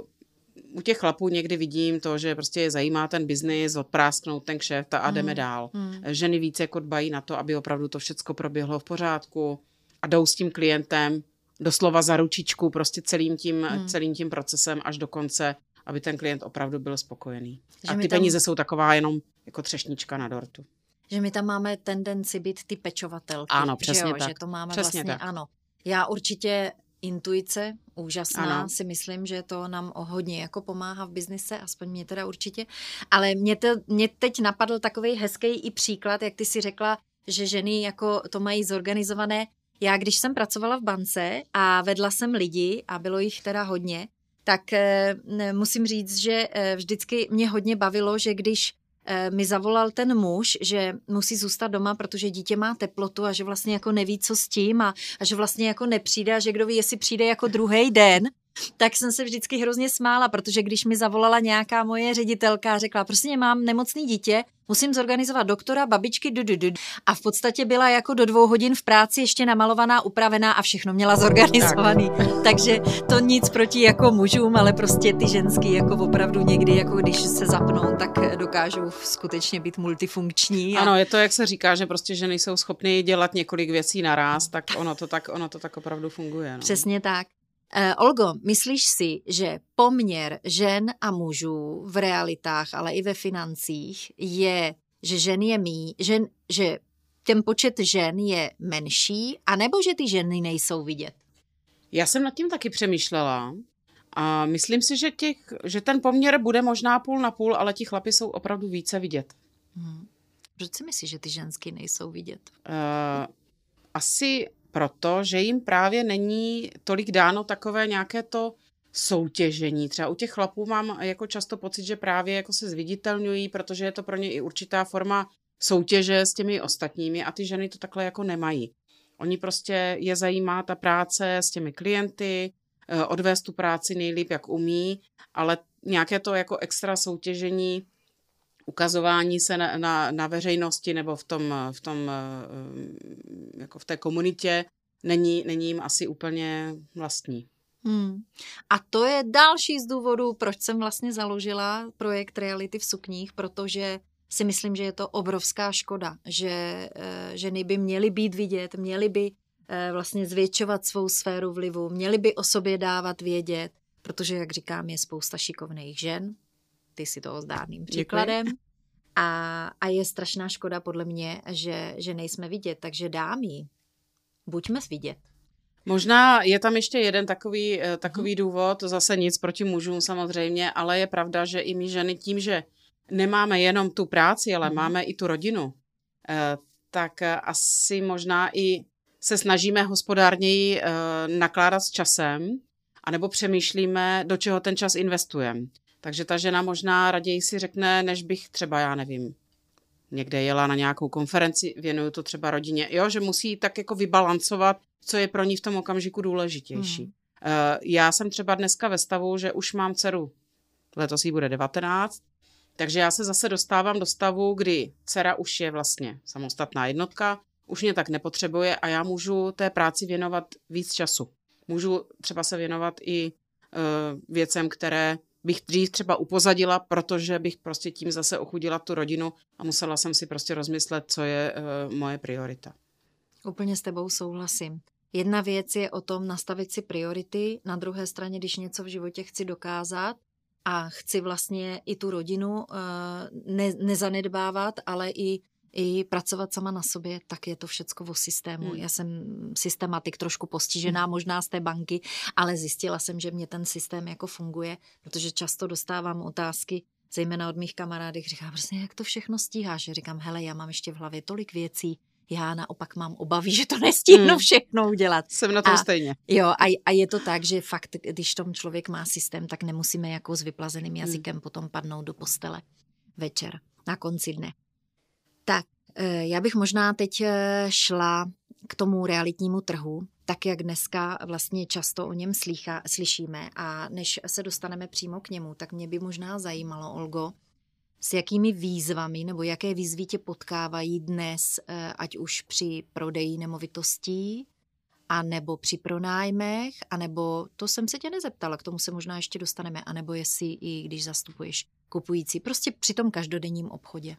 u těch chlapů někdy vidím to, že prostě je zajímá ten biznis, odprásknout ten kšeft a, jdeme hmm. dál. Hmm. Ženy více jako dbají na to, aby opravdu to všechno proběhlo v pořádku a jdou s tím klientem doslova za ručičku prostě celým tím, hmm. celým tím procesem až do konce, aby ten klient opravdu byl spokojený. Že a ty tam... peníze jsou taková jenom jako třešnička na dortu že my tam máme tendenci být ty pečovatelky. Ano, přesně že jo? tak. Že to máme přesně vlastně, tak. ano. Já určitě intuice, úžasná, ano. si myslím, že to nám hodně jako pomáhá v biznise, aspoň mě teda určitě. Ale mě, to, mě teď napadl takový hezký i příklad, jak ty si řekla, že ženy jako to mají zorganizované. Já, když jsem pracovala v bance a vedla jsem lidi, a bylo jich teda hodně, tak e, musím říct, že e, vždycky mě hodně bavilo, že když mi zavolal ten muž, že musí zůstat doma, protože dítě má teplotu a že vlastně jako neví, co s tím a, a že vlastně jako nepřijde a že kdo ví, jestli přijde jako druhý den, tak jsem se vždycky hrozně smála, protože když mi zavolala nějaká moje ředitelka a řekla, prostě mám nemocný dítě, musím zorganizovat doktora, babičky, du, du, du. a v podstatě byla jako do dvou hodin v práci ještě namalovaná, upravená a všechno měla zorganizovaný. Tak. <laughs> Takže to nic proti jako mužům, ale prostě ty ženský jako opravdu někdy, jako když se zapnou, tak dokážou skutečně být multifunkční. A... Ano, je to, jak se říká, že prostě ženy jsou schopny dělat několik věcí naraz, tak ono to tak, ono to tak opravdu funguje. No. Přesně tak. Uh, Olgo, myslíš si, že poměr žen a mužů v realitách, ale i ve financích je, že žen je mý, že, že ten počet žen je menší, anebo že ty ženy nejsou vidět? Já jsem nad tím taky přemýšlela a myslím si, že, těch, že ten poměr bude možná půl na půl, ale ti chlapi jsou opravdu více vidět. Hmm. Proč si myslíš, že ty ženský nejsou vidět? Uh, asi proto, že jim právě není tolik dáno takové nějaké to soutěžení. Třeba u těch chlapů mám jako často pocit, že právě jako se zviditelňují, protože je to pro ně i určitá forma soutěže s těmi ostatními a ty ženy to takhle jako nemají. Oni prostě je zajímá ta práce s těmi klienty, eh, odvést tu práci nejlíp, jak umí, ale nějaké to jako extra soutěžení ukazování se na, na, na veřejnosti nebo v tom, v tom eh, jako v té komunitě není, není jim asi úplně vlastní. Hmm. A to je další z důvodů, proč jsem vlastně založila projekt Reality v sukních, protože si myslím, že je to obrovská škoda, že eh, ženy by měly být vidět, měly by eh, vlastně zvětšovat svou sféru vlivu, měly by o sobě dávat vědět, protože, jak říkám, je spousta šikovných žen, ty si toho zdárným příkladem. A, a je strašná škoda podle mě, že, že nejsme vidět, takže dámy, buďme vidět. Možná je tam ještě jeden takový, eh, takový mhm. důvod, zase nic proti mužům samozřejmě, ale je pravda, že i my ženy tím, že nemáme jenom tu práci, ale mm. máme i tu rodinu, eh, tak asi možná i se snažíme hospodárněji eh, nakládat s časem, anebo přemýšlíme, do čeho ten čas investujeme. Takže ta žena možná raději si řekne, než bych třeba, já nevím, někde jela na nějakou konferenci, věnuju to třeba rodině, jo, že musí tak jako vybalancovat, co je pro ní v tom okamžiku důležitější. Hmm. Uh, já jsem třeba dneska ve stavu, že už mám dceru, letos jí bude 19, takže já se zase dostávám do stavu, kdy dcera už je vlastně samostatná jednotka, už mě tak nepotřebuje a já můžu té práci věnovat víc času. Můžu třeba se věnovat i uh, věcem, které bych dřív třeba upozadila, protože bych prostě tím zase ochudila tu rodinu a musela jsem si prostě rozmyslet, co je uh, moje priorita. Úplně s tebou souhlasím. Jedna věc je o tom nastavit si priority, na druhé straně, když něco v životě chci dokázat a chci vlastně i tu rodinu uh, ne, nezanedbávat, ale i i pracovat sama na sobě, tak je to všecko o systému. Hmm. Já jsem systematik trošku postižená, hmm. možná z té banky, ale zjistila jsem, že mě ten systém jako funguje, protože často dostávám otázky, zejména od mých kamarádek, říká, prostě jak to všechno stíháš? Říkám, hele, já mám ještě v hlavě tolik věcí, já naopak mám obavy, <laughs> že to nestihnu hmm. všechno udělat. Jsem na tom a, stejně. Jo, a, a je to tak, že fakt, když tom člověk má systém, tak nemusíme jako s vyplazeným hmm. jazykem hmm. potom padnout do postele večer, na konci dne. Tak, eh, já bych možná teď eh, šla k tomu realitnímu trhu, tak jak dneska vlastně často o něm slýcha, slyšíme a než se dostaneme přímo k němu, tak mě by možná zajímalo, Olgo, s jakými výzvami nebo jaké výzvy tě potkávají dnes, eh, ať už při prodeji nemovitostí, a nebo při pronájmech, a nebo to jsem se tě nezeptala, k tomu se možná ještě dostaneme, a nebo jestli i když zastupuješ kupující, prostě při tom každodenním obchodě.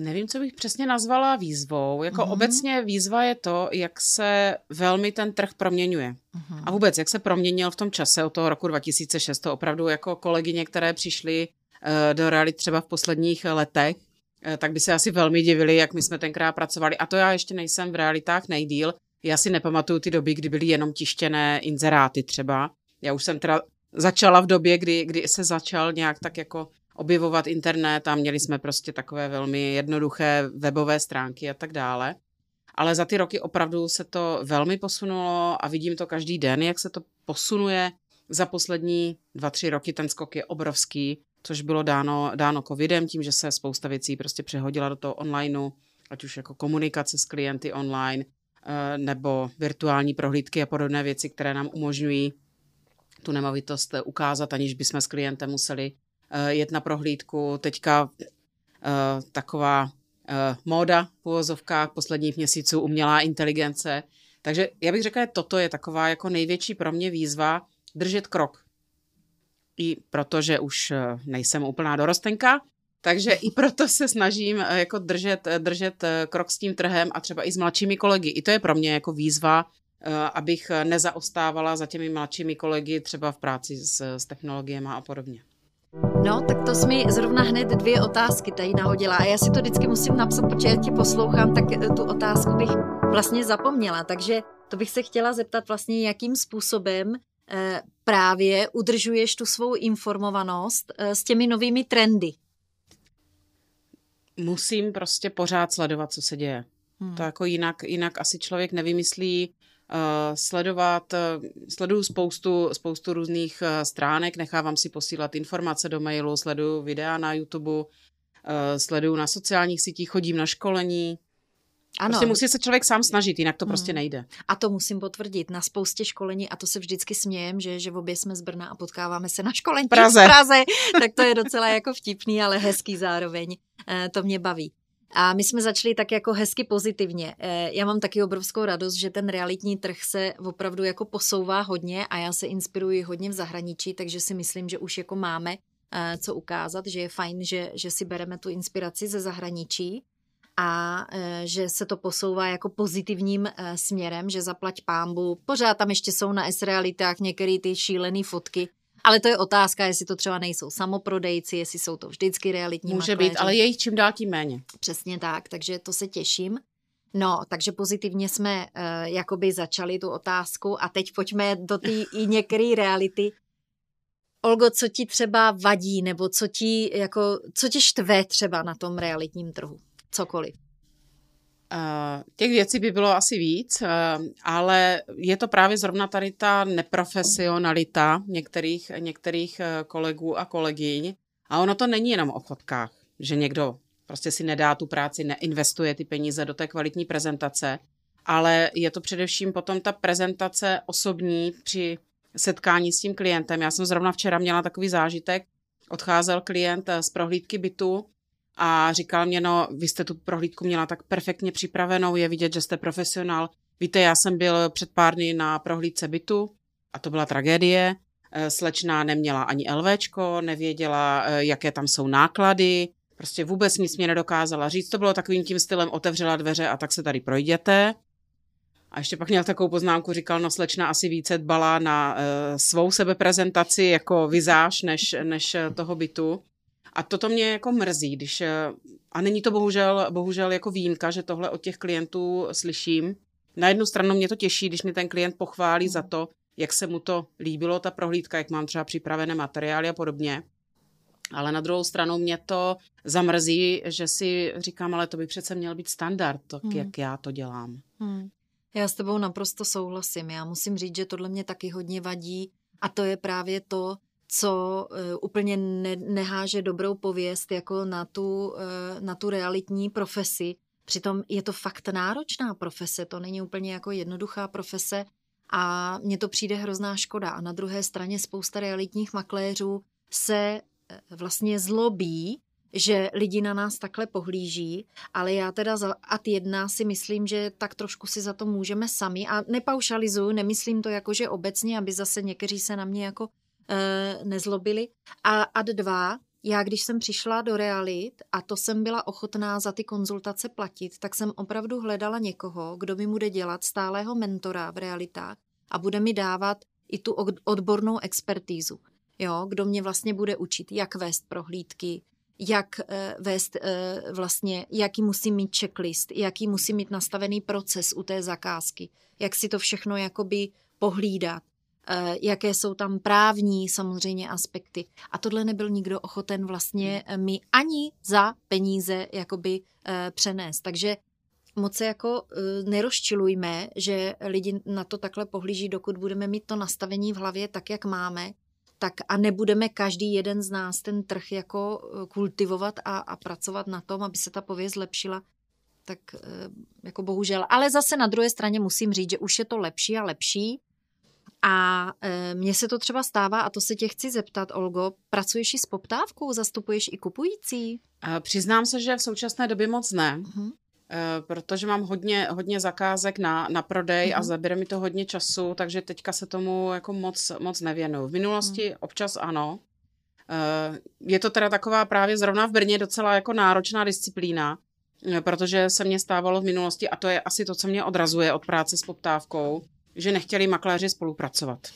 Nevím, co bych přesně nazvala výzvou. Jako mm-hmm. obecně výzva je to, jak se velmi ten trh proměňuje. Mm-hmm. A vůbec, jak se proměnil v tom čase od toho roku 2006. To opravdu jako kolegyně, které přišly uh, do realit třeba v posledních letech, uh, tak by se asi velmi divili, jak my jsme tenkrát pracovali. A to já ještě nejsem v realitách nejdíl, Já si nepamatuju ty doby, kdy byly jenom tištěné inzeráty třeba. Já už jsem teda začala v době, kdy, kdy se začal nějak tak jako objevovat internet a měli jsme prostě takové velmi jednoduché webové stránky a tak dále. Ale za ty roky opravdu se to velmi posunulo a vidím to každý den, jak se to posunuje. Za poslední dva, tři roky ten skok je obrovský, což bylo dáno, dáno covidem, tím, že se spousta věcí prostě přehodila do toho onlineu, ať už jako komunikace s klienty online, eh, nebo virtuální prohlídky a podobné věci, které nám umožňují tu nemovitost ukázat, aniž bychom s klientem museli eh, jet na prohlídku. Teďka eh, taková móda v uvozovkách posledních měsíců, umělá inteligence. Takže já bych řekla, že toto je taková jako největší pro mě výzva držet krok. I protože už nejsem úplná dorostenka, takže i proto se snažím eh, jako držet, eh, držet eh, krok s tím trhem a třeba i s mladšími kolegy. I to je pro mě jako výzva, abych nezaostávala za těmi mladšími kolegy třeba v práci s, s technologiemi a podobně. No, tak to jsi mi zrovna hned dvě otázky tady nahodila a já si to vždycky musím napsat, protože já ti poslouchám, tak tu otázku bych vlastně zapomněla. Takže to bych se chtěla zeptat vlastně, jakým způsobem právě udržuješ tu svou informovanost s těmi novými trendy musím prostě pořád sledovat, co se děje. Hmm. To jako jinak, jinak asi člověk nevymyslí sledovat, uh, sleduju spoustu, spoustu různých uh, stránek, nechávám si posílat informace do mailu, sleduju videa na YouTube, sleduju na sociálních sítích, chodím na školení, ano. Prostě musí se člověk sám snažit, jinak to prostě hmm. nejde. A to musím potvrdit. Na spoustě školení, a to se vždycky smějem, že, že v obě jsme z Brna a potkáváme se na školení Praze. v Praze, <laughs> tak to je docela jako vtipný, ale hezký zároveň. E, to mě baví. A my jsme začali tak jako hezky pozitivně. E, já mám taky obrovskou radost, že ten realitní trh se opravdu jako posouvá hodně a já se inspiruji hodně v zahraničí, takže si myslím, že už jako máme e, co ukázat, že je fajn, že, že si bereme tu inspiraci ze zahraničí a e, že se to posouvá jako pozitivním směrem, že zaplať pámbu. Pořád tam ještě jsou na S-realitách některé ty šílené fotky, ale to je otázka, jestli to třeba nejsou samoprodejci, jestli jsou to vždycky realitní Může makléři. být, ale je jich čím dál tím méně. Přesně tak, takže to se těším. No, takže pozitivně jsme uh, jakoby začali tu otázku a teď pojďme do té <laughs> i některé reality. Olgo, co ti třeba vadí, nebo co ti, jako, co tě štve třeba na tom realitním trhu? cokoliv? Uh, těch věcí by bylo asi víc, uh, ale je to právě zrovna tady ta neprofesionalita některých, některých uh, kolegů a kolegyň. A ono to není jenom o fotkách, že někdo prostě si nedá tu práci, neinvestuje ty peníze do té kvalitní prezentace, ale je to především potom ta prezentace osobní při setkání s tím klientem. Já jsem zrovna včera měla takový zážitek, odcházel klient z prohlídky bytu a říkal mě, no, vy jste tu prohlídku měla tak perfektně připravenou, je vidět, že jste profesionál. Víte, já jsem byl před pár dny na prohlídce bytu a to byla tragédie. Eh, slečna neměla ani LVčko, nevěděla, eh, jaké tam jsou náklady, prostě vůbec nic mě nedokázala říct. To bylo takovým tím stylem, otevřela dveře a tak se tady projděte. A ještě pak měl takovou poznámku, říkal, no slečna asi více dbala na uh, svou sebeprezentaci jako vizáž než, než toho bytu. A toto mě jako mrzí, když, eh, a není to bohužel, bohužel jako výjimka, že tohle od těch klientů slyším. Na jednu stranu mě to těší, když mě ten klient pochválí za to, jak se mu to líbilo, ta prohlídka, jak mám třeba připravené materiály a podobně. Ale na druhou stranu mě to zamrzí, že si říkám, ale to by přece měl být standard, tak hmm. jak já to dělám. Hmm. Já s tebou naprosto souhlasím. Já musím říct, že tohle mě taky hodně vadí a to je právě to, co uh, úplně ne, neháže dobrou pověst jako na tu, uh, na tu realitní profesi. Přitom je to fakt náročná profese, to není úplně jako jednoduchá profese a mně to přijde hrozná škoda. A na druhé straně spousta realitních makléřů se eh, vlastně zlobí, že lidi na nás takhle pohlíží, ale já teda za ad jedna si myslím, že tak trošku si za to můžeme sami a nepaušalizuju, nemyslím to jako, že obecně, aby zase někteří se na mě jako nezlobili. A ad dva, já když jsem přišla do realit a to jsem byla ochotná za ty konzultace platit, tak jsem opravdu hledala někoho, kdo mi bude dělat stálého mentora v realitách a bude mi dávat i tu odbornou expertízu. Jo, kdo mě vlastně bude učit, jak vést prohlídky, jak eh, vést eh, vlastně, jaký musí mít checklist, jaký musí mít nastavený proces u té zakázky, jak si to všechno jakoby pohlídat, eh, jaké jsou tam právní samozřejmě aspekty. A tohle nebyl nikdo ochoten vlastně mi ani za peníze jakoby přenést. Takže moc se jako nerozčilujme, že lidi na to takhle pohlíží, dokud budeme mít to nastavení v hlavě tak, jak máme, tak a nebudeme každý jeden z nás ten trh jako eh, kultivovat a, a pracovat na tom, aby se ta pověst zlepšila, tak eh, jako bohužel. Ale zase na druhé straně musím říct, že už je to lepší a lepší. A e, mně se to třeba stává, a to se tě chci zeptat, Olgo, pracuješ i s poptávkou, zastupuješ i kupující? Přiznám se, že v současné době moc ne. Uh-huh. Eh, protože mám hodně, hodně zakázek na, na prodej mm-hmm. a mhm. zabere mi to hodně času, takže teďka se tomu jako moc, moc nevěnuju. V minulosti mm. občas ano. Eh, je to teda taková právě zrovna v Brně docela jako náročná disciplína, eh, protože se mě stávalo v minulosti, a to je asi to, co mě odrazuje od práce s poptávkou, že nechtěli makléři spolupracovat. <laughs>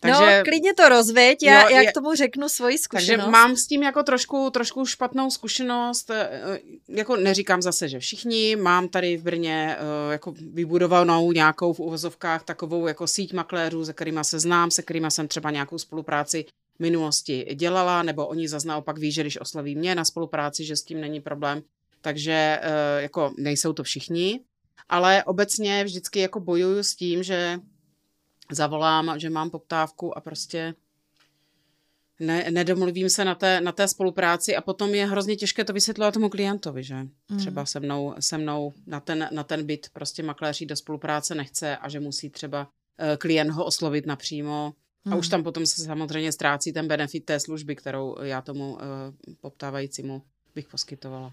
Takže, no, klidně to rozveď, já, jo, já k tomu řeknu svoji zkušenost. Takže mám s tím jako trošku, trošku špatnou zkušenost, eh, jako neříkám zase, že všichni, mám tady v Brně eh, jako vybudovanou nějakou v uvozovkách takovou jako síť makléřů, se kterými se znám, se kterými jsem třeba nějakou spolupráci v minulosti dělala, nebo oni zase naopak ví, že když osloví mě na spolupráci, že s tím není problém. Takže eh, jako nejsou to všichni, ale obecně vždycky jako bojuju s tím, že zavolám, že mám poptávku a prostě ne, nedomluvím se na té, na té spolupráci a potom je hrozně těžké to vysvětlovat tomu klientovi, že mm. třeba se mnou, se mnou na ten, na ten byt prostě makléři do spolupráce nechce a že musí třeba uh, klient ho oslovit napřímo mm. a už mm. tam potom se samozřejmě ztrácí ten benefit té služby, kterou já tomu uh, poptávajícímu bych poskytovala.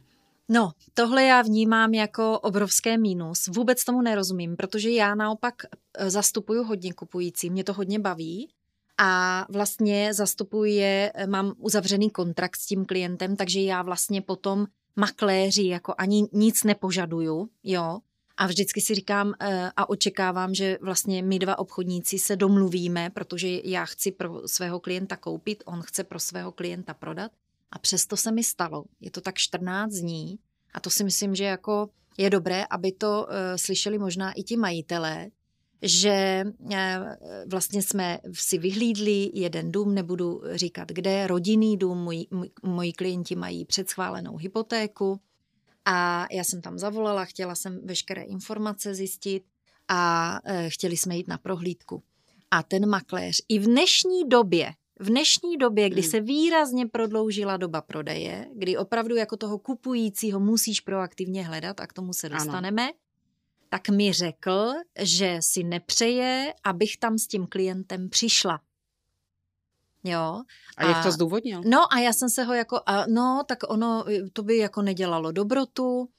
No, tohle já vnímám jako obrovské mínus. Vůbec tomu nerozumím, protože já naopak eh, zastupuju hodně kupující, mě to hodně baví a vlastně zastupuje, eh, mám uzavřený kontrakt s tím klientem, takže já vlastně potom makléři jako ani nic nepožaduju, jo, a vždycky si říkám eh, a očekávám, že vlastně my dva obchodníci se domluvíme, protože já chci pro svého klienta koupit, on chce pro svého klienta prodat a přesto se mi stalo. Je to tak 14 dní a to si myslím, že jako je dobré, aby to uh, slyšeli možná i ti majitelé, že uh, vlastně jsme si vyhlídli jeden dům, nebudu říkat kde, rodinný dům, moji, moji klienti mají předschválenou hypotéku a já jsem tam zavolala, chtěla jsem veškeré informace zjistit a uh, chtěli jsme jít na prohlídku. A ten makléř i v dnešní době v dnešní době, kdy hmm. se výrazně prodloužila doba prodeje, kdy opravdu jako toho kupujícího musíš proaktivně hledat a k tomu se dostaneme, ano. tak mi řekl, že si nepřeje, abych tam s tím klientem přišla. Jo. A, a jak to zdůvodnil? No a já jsem se ho jako, a no, tak ono, to by jako nedělalo dobrotu,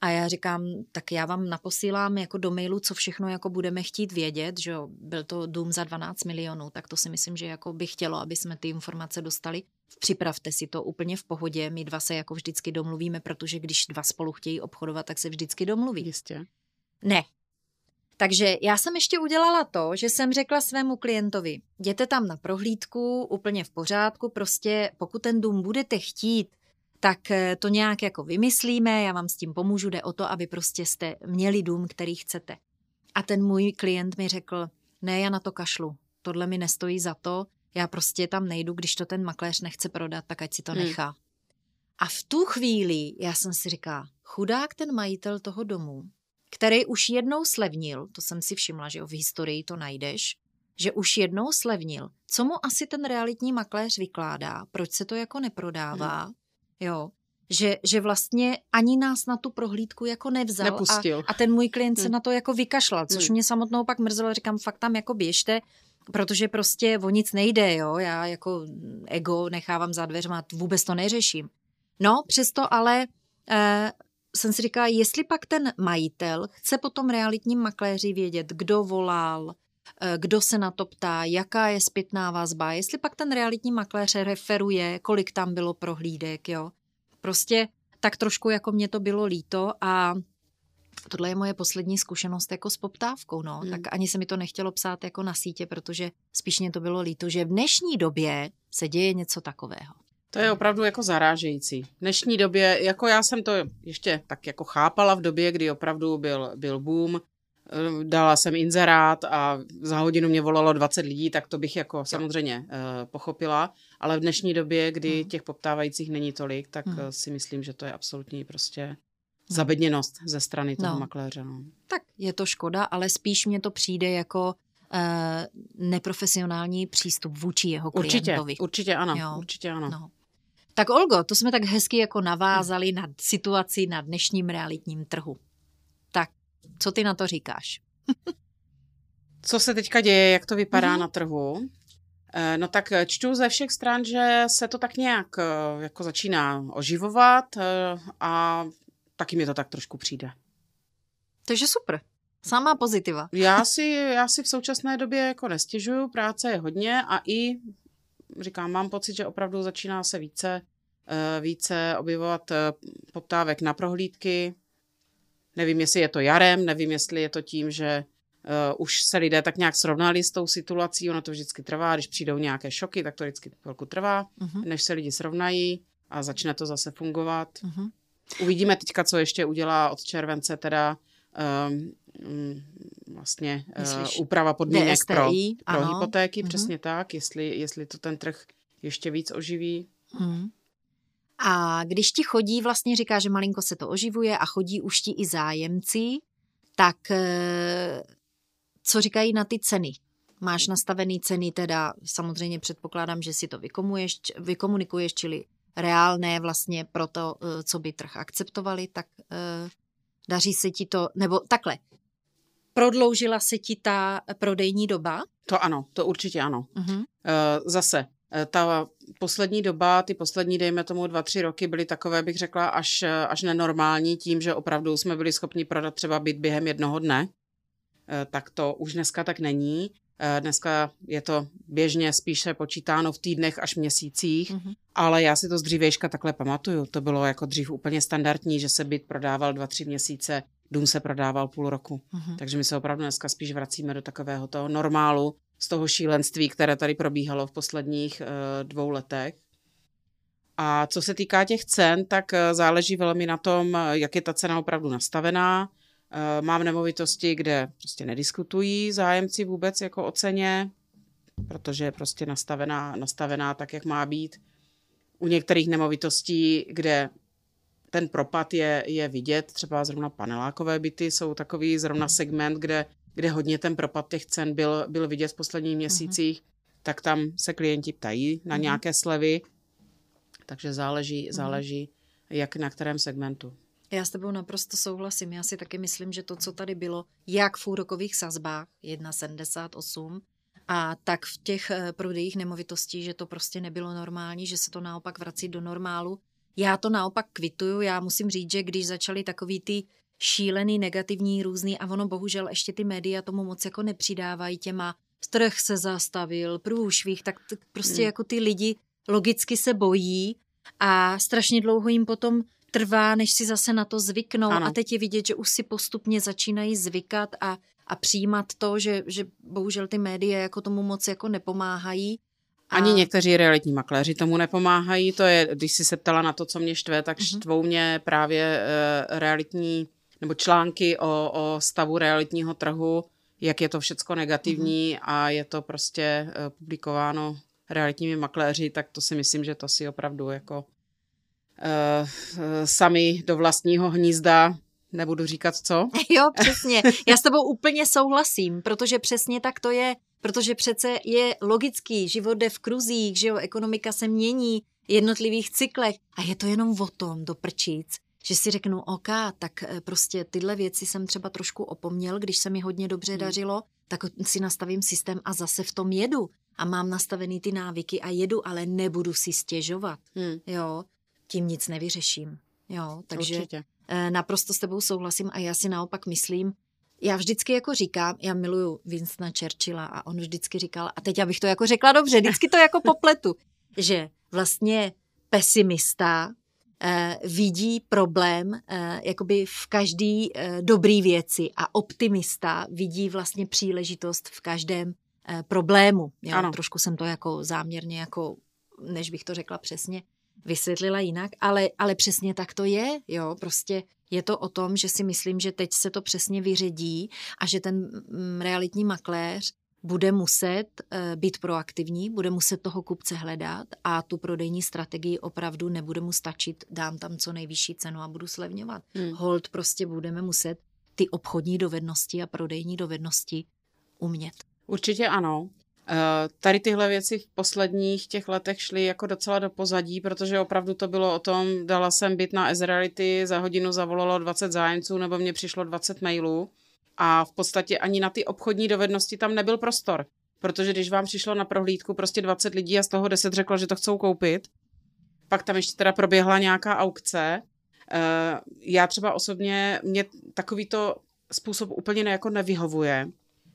a já říkám, tak já vám naposílám jako do mailu, co všechno jako budeme chtít vědět, že jo, byl to dům za 12 milionů, tak to si myslím, že jako by chtělo, aby jsme ty informace dostali. Připravte si to úplně v pohodě, my dva se jako vždycky domluvíme, protože když dva spolu chtějí obchodovat, tak se vždycky domluví. Jistě. Ne. Takže já jsem ještě udělala to, že jsem řekla svému klientovi, jděte tam na prohlídku, úplně v pořádku, prostě pokud ten dům budete chtít tak eh, to nějak jako vymyslíme, já vám s tím pomůžu, jde o to, aby prostě jste měli dům, který chcete. A ten můj klient mi řekl, ne, já na to kašlu, tohle mi nestojí za to, já prostě tam nejdu, když to ten makléř nechce prodat, tak ať si to hmm. nechá. A v tu chvíli já jsem si říká, chudák ten majitel toho domu, který už jednou slevnil, to jsem si všimla, že v historii to najdeš, že už jednou slevnil, co mu asi ten realitní makléř vykládá, proč se to jako neprodává, hmm jo, že, že vlastně ani nás na tu prohlídku jako nevzal Nepustil. A, a ten můj klient se hmm. na to jako vykašlal, což hmm. mě samotnou pak mrzelo, říkám, fakt tam jako běžte, protože prostě o nic nejde, jo, já jako ego nechávám za dveřma, vůbec to neřeším. No, přesto ale eh, jsem si říkala, jestli pak ten majitel chce potom realitním makléři vědět, kdo volal, kdo se na to ptá, jaká je zpětná vazba, jestli pak ten realitní makléř referuje, kolik tam bylo prohlídek, jo. Prostě tak trošku jako mě to bylo líto a tohle je moje poslední zkušenost jako s poptávkou, no. Hmm. Tak ani se mi to nechtělo psát jako na sítě, protože spíš mě to bylo líto, že v dnešní době se děje něco takového. To je opravdu jako zarážející. V dnešní době, jako já jsem to ještě tak jako chápala v době, kdy opravdu byl, byl boom, eh, dala jsem inzerát a za hodinu mě volalo 20 lidí, tak to bych jako jo. samozřejmě uh, pochopila, ale v dnešní době, kdy hmm. těch poptávajících není tolik, tak hmm. si myslím, že to je absolutní prostě zabedněnost ze strany toho no. makléře. No. Tak je to škoda, ale spíš mě to přijde jako uh, neprofesionální přístup vůči jeho klientovi. Určitě, určitě ano, jo. určitě ano. No. Tak Olgo, to jsme tak hezky jako navázali na situaci na dnešním realitním trhu. Co ty na to říkáš? <laughs> co se teďka děje, jak to vypadá mm-hmm. na trhu? Eh, no tak čtu ze všech stran, že se to tak nějak eh, jako začíná oživovat a taky mi to tak trošku přijde. Takže super. Samá pozitiva. <laughs> Já si, já si v současné době jako nestěžuju, práce je hodně a i, říkám, mám pocit, že opravdu začíná se více, eh, více objevovat eh, poptávek na prohlídky. Nevím, jestli je to jarem, nevím, jestli je to tím, že uh, už se lidé tak nějak srovnali s tou situací, ono to vždycky trvá, když přijdou nějaké šoky, tak to vždycky chvilku trvá, uh-huh. než se lidi srovnají a začne to zase fungovat. Uh-huh. Uvidíme teďka, co ještě udělá od července teda um, vlastně uh, úprava podmínek DSTI, pro, pro hypotéky, mm-hmm. přesně tak, jestli, jestli to ten trh ještě víc oživí. Mm. A když ti chodí, vlastně říká, že malinko se to oživuje a chodí už ti i zájemci, tak eh, co říkají na ty ceny? Máš nastavený ceny, teda samozřejmě předpokládám, že si to vykomunikuješ, čili reálné vlastně pro to, eh, co by trh akceptovali, tak eh, daří se ti to, nebo takhle, prodloužila se ti ta prodejní doba? To ano, to určitě ano. Uh-huh. Zase, ta poslední doba, ty poslední, dejme tomu dva, tři roky, byly takové, bych řekla, až, až nenormální tím, že opravdu jsme byli schopni prodat třeba byt během jednoho dne. Tak to už dneska tak není. Eh, dneska je to běžně spíše počítáno v týdnech až měsících, mm-hmm. ale já si to z dřívějška takhle pamatuju. To bylo jako dřív úplně standardní, že se byt prodával dva, tři měsíce, dům se prodával půl roku. Mm-hmm. Takže my se opravdu dneska spíš vracíme do takového toho normálu, z toho šílenství, které tady probíhalo v posledních uh, dvou letech. A co se týká těch cen, tak uh, záleží velmi na tom, jak je ta cena opravdu nastavená. Eh, mám nemovitosti, kde prostě nediskutují zájemci vůbec jako o ceně, protože je prostě nastavená, nastavená tak, jak má být. U některých nemovitostí, kde ten propad je, je vidět, třeba zrovna panelákové byty jsou takový zrovna segment, kde, kde hodně ten propad těch cen byl, byl vidět v posledních mhm. měsících, uh-huh. tak tam se klienti ptají na uh-huh. nějaké slevy, takže záleží, uh-huh. záleží jak na kterém segmentu. Já s tebou naprosto souhlasím. Já si taky myslím, že to, co tady bylo, jak v úrokových sazbách 1,78 a tak v těch eh, prodejích nemovitostí, že to prostě nebylo normální, že se to naopak vrací do normálu. Já to naopak kvituju. Já musím říct, že když začaly takový ty šílený, negativní, různý a ono bohužel ještě ty média tomu moc jako nepřidávají těma strach se zastavil, průšvih, tak prostě hmm. jako ty lidi logicky se bojí a strašně dlouho jim potom trvá, než si zase na to zvyknou ano. a teď je vidět, že už si postupně začínají zvykat a, a přijímat to, že, že bohužel ty média jako tomu moc jako nepomáhají. A... Ani někteří realitní makléři tomu nepomáhají, to je, když si se ptala na to, co mě štve, tak uh-huh. štvou mě právě uh, realitní nebo články o, o stavu realitního trhu, jak je to všecko negativní uh-huh. a je to prostě uh, publikováno realitními makléři, tak to si myslím, že to si opravdu jako uh, sami do vlastního hnízda nebudu říkat co. <laughs> Jo, přesně. Já s tebou úplně souhlasím, protože přesně tak to je, protože přece je logický, život jde v kruzích, že jo, ekonomika se mění, jednotlivých cyklech a je to jenom o tom do prčíc, že si řeknu, OK, tak eh, prostě tyhle věci jsem třeba trošku opomněl, když se mi hodně dobře hmm. dařilo, tak si nastavím systém a zase v tom jedu. A mám nastavený ty návyky a jedu, ale nebudu si stěžovat. Hmm. Jo, tím nic nevyřeším. Jo, takže Určitě. Eh, naprosto s tebou souhlasím a já si naopak myslím, já vždycky jako říkám, já miluju Winstona Churchilla a on vždycky říkal, a teď abych to jako řekla dobře, vždycky to jako <laughs> popletu, že vlastně pesimista vidí problém eh, jakoby v každý eh, dobrý věci a optimista vidí vlastně příležitost v každém eh, problému. Já Ano. Trošku jsem to jako záměrně, jako, než bych to řekla přesně, vysvětlila jinak, ale, ale přesně tak to je, jo, prostě je to o tom, že si myslím, že teď se to přesně vyředí a že ten mm, realitní makléř bude muset uh, být proaktivní, bude muset toho kupce hledat a tu prodejní strategii opravdu nebude mu stačit, dám tam co nejvyšší cenu a budu slevňovat. Hmm. Hold prostě budeme muset ty obchodní dovednosti a prodejní dovednosti umět. Určitě ano. Eh, tady tyhle věci v posledních těch letech šly jako docela do pozadí, protože opravdu to bylo o tom, dala jsem byt na Ezreality, za hodinu zavolalo 20 zájemců nebo mě přišlo 20 mailů a v podstatě ani na ty obchodní dovednosti tam nebyl prostor. Protože když vám přišlo na prohlídku prostě 20 lidí a z toho 10 řeklo, že to chcou koupit, pak tam ještě teda proběhla nějaká aukce. Eh, já třeba osobně, mě takovýto způsob úplně ne, jako nevyhovuje,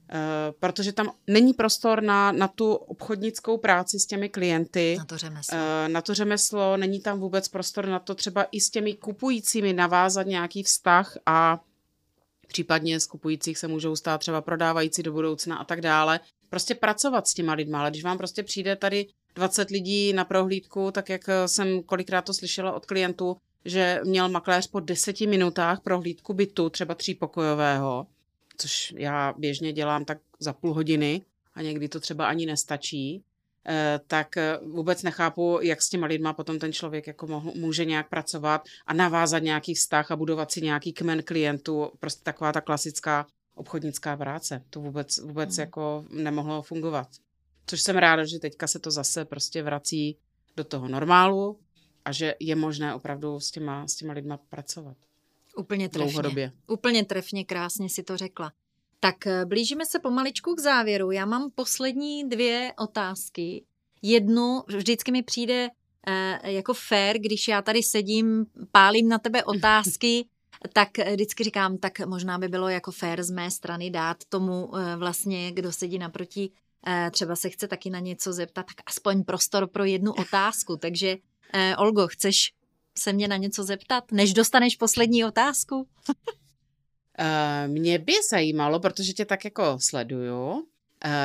Eh, protože tam není prostor na, na tu obchodnickou práci s těmi klienty. Na to řemeslo. Uh, na to řemeslo, není tam vůbec prostor na to třeba i s těmi kupujícími navázat nějaký vztah a případně z kupujících se můžou stát třeba prodávající do budoucna a tak dále. Prostě pracovat s těma lidma, ale když vám prostě přijde tady 20 lidí na prohlídku, tak jak jsem kolikrát to slyšela od klientů, že měl makléř po deseti minutách prohlídku bytu, třeba třípokojového, což já běžně dělám tak za půl hodiny a někdy to třeba ani nestačí, eh, tak eh, vůbec nechápu, jak s těma lidma potom ten člověk jako může nějak pracovat a navázat nějaký vztah a budovat si nějaký kmen klientů, prostě taková ta klasická obchodnická práce. To vůbec, vůbec mm. jako nemohlo fungovat. Což jsem ráda, že teďka se to zase prostě vrací do toho normálu a že je možné opravdu s těma, s těma lidma pracovat. Úplně trefně. Dlouhodobě. Úplně trefně, krásně si to řekla. Tak eh, blížíme se pomaličku k závěru. Já mám poslední dvě otázky. Jednu, vždycky mi přijde uh, jako fair, když já tady sedím, pálím na tebe otázky, <laughs> tak eh, vždycky říkám, tak možná by bylo jako fair z mé strany dát tomu vlastně, kdo sedí naproti, třeba se chce taky na něco zeptat, tak aspoň prostor pro jednu otázku. <laughs> Takže Olgo, chceš se mě na něco zeptat, než dostaneš poslední otázku? <laughs> uh, mě by zajímalo, protože tě tak jako sleduju, uh,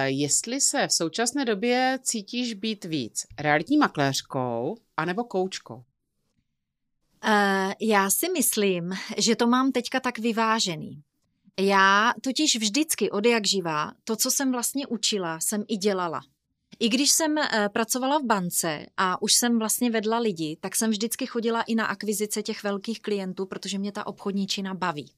jestli se v současné době cítíš být víc realitní makléřkou anebo koučkou? Uh, já si myslím, že to mám teďka tak vyvážený. Já totiž vždycky od jak živá, to, co jsem vlastně učila, jsem i dělala. I když jsem eh, pracovala v bance a už jsem vlastně vedla lidi, tak jsem vždycky chodila i na akvizice těch velkých klientů, protože mě ta obchodní čina baví.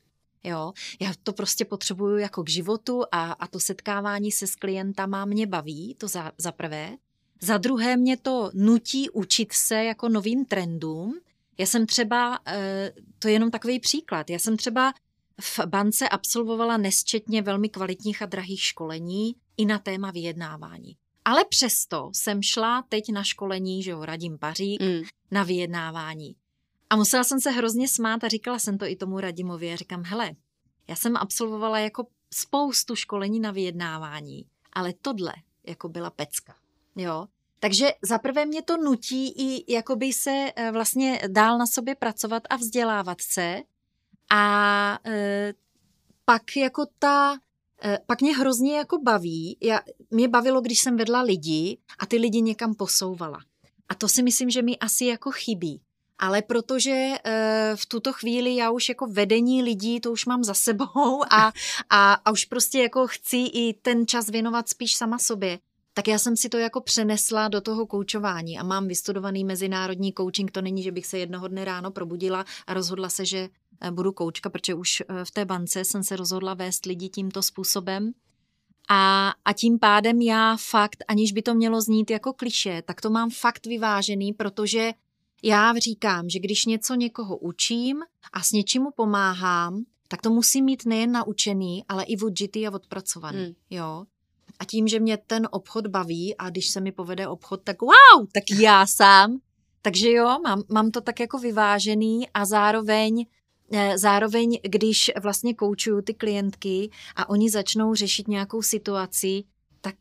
Jo, já to prostě potřebuju jako k životu a, a to setkávání se s klientama mě baví, to za, za prvé. Za druhé mě to nutí učit se jako novým trendům. Já jsem třeba, eh, to je jenom takový příklad, já jsem třeba v bance absolvovala nesčetně velmi kvalitních a drahých školení i na téma vyjednávání. Ale přesto jsem šla teď na školení, že jo, radím Pařík, mm. na vyjednávání. A musela jsem se hrozně smát a říkala jsem to i tomu Radimovi. A říkám, hele, já jsem absolvovala jako spoustu školení na vyjednávání, ale tohle jako byla pecka. Jo? Takže zaprvé mě to nutí i jakoby se eh, vlastně dál na sobě pracovat a vzdělávat se. A e, pak jako ta Eh, pak mě hrozně jako baví, já, mě bavilo, když jsem vedla lidi a ty lidi někam posouvala. A to si myslím, že mi asi jako chybí. Ale protože e, v tuto chvíli já už jako vedení lidí, to už mám za sebou a, a, a už prostě jako chci i ten čas věnovat spíš sama sobě, tak já jsem si to jako přenesla do toho koučování a mám vystudovaný mezinárodní coaching. To není, že bych se jednoho dne ráno probudila a rozhodla se, že Eh, budu koučka, protože už eh, v té bance jsem se rozhodla vést lidi tímto způsobem. A, a tím pádem já fakt, aniž by to mělo znít jako kliše, tak to mám fakt vyvážený, protože já říkám, že když něco někoho učím a s něčím mu pomáhám, tak to musí mít nejen naučený, ale i odžitý a odpracovaný. Hmm. Jo? A tím, že mě ten obchod baví a když se mi povede obchod, tak wow, tak já sám. Takže jo, mám, mám to tak jako vyvážený a zároveň Eh, zároveň, když vlastně koučuju ty klientky a oni začnou řešit nějakou situaci, tak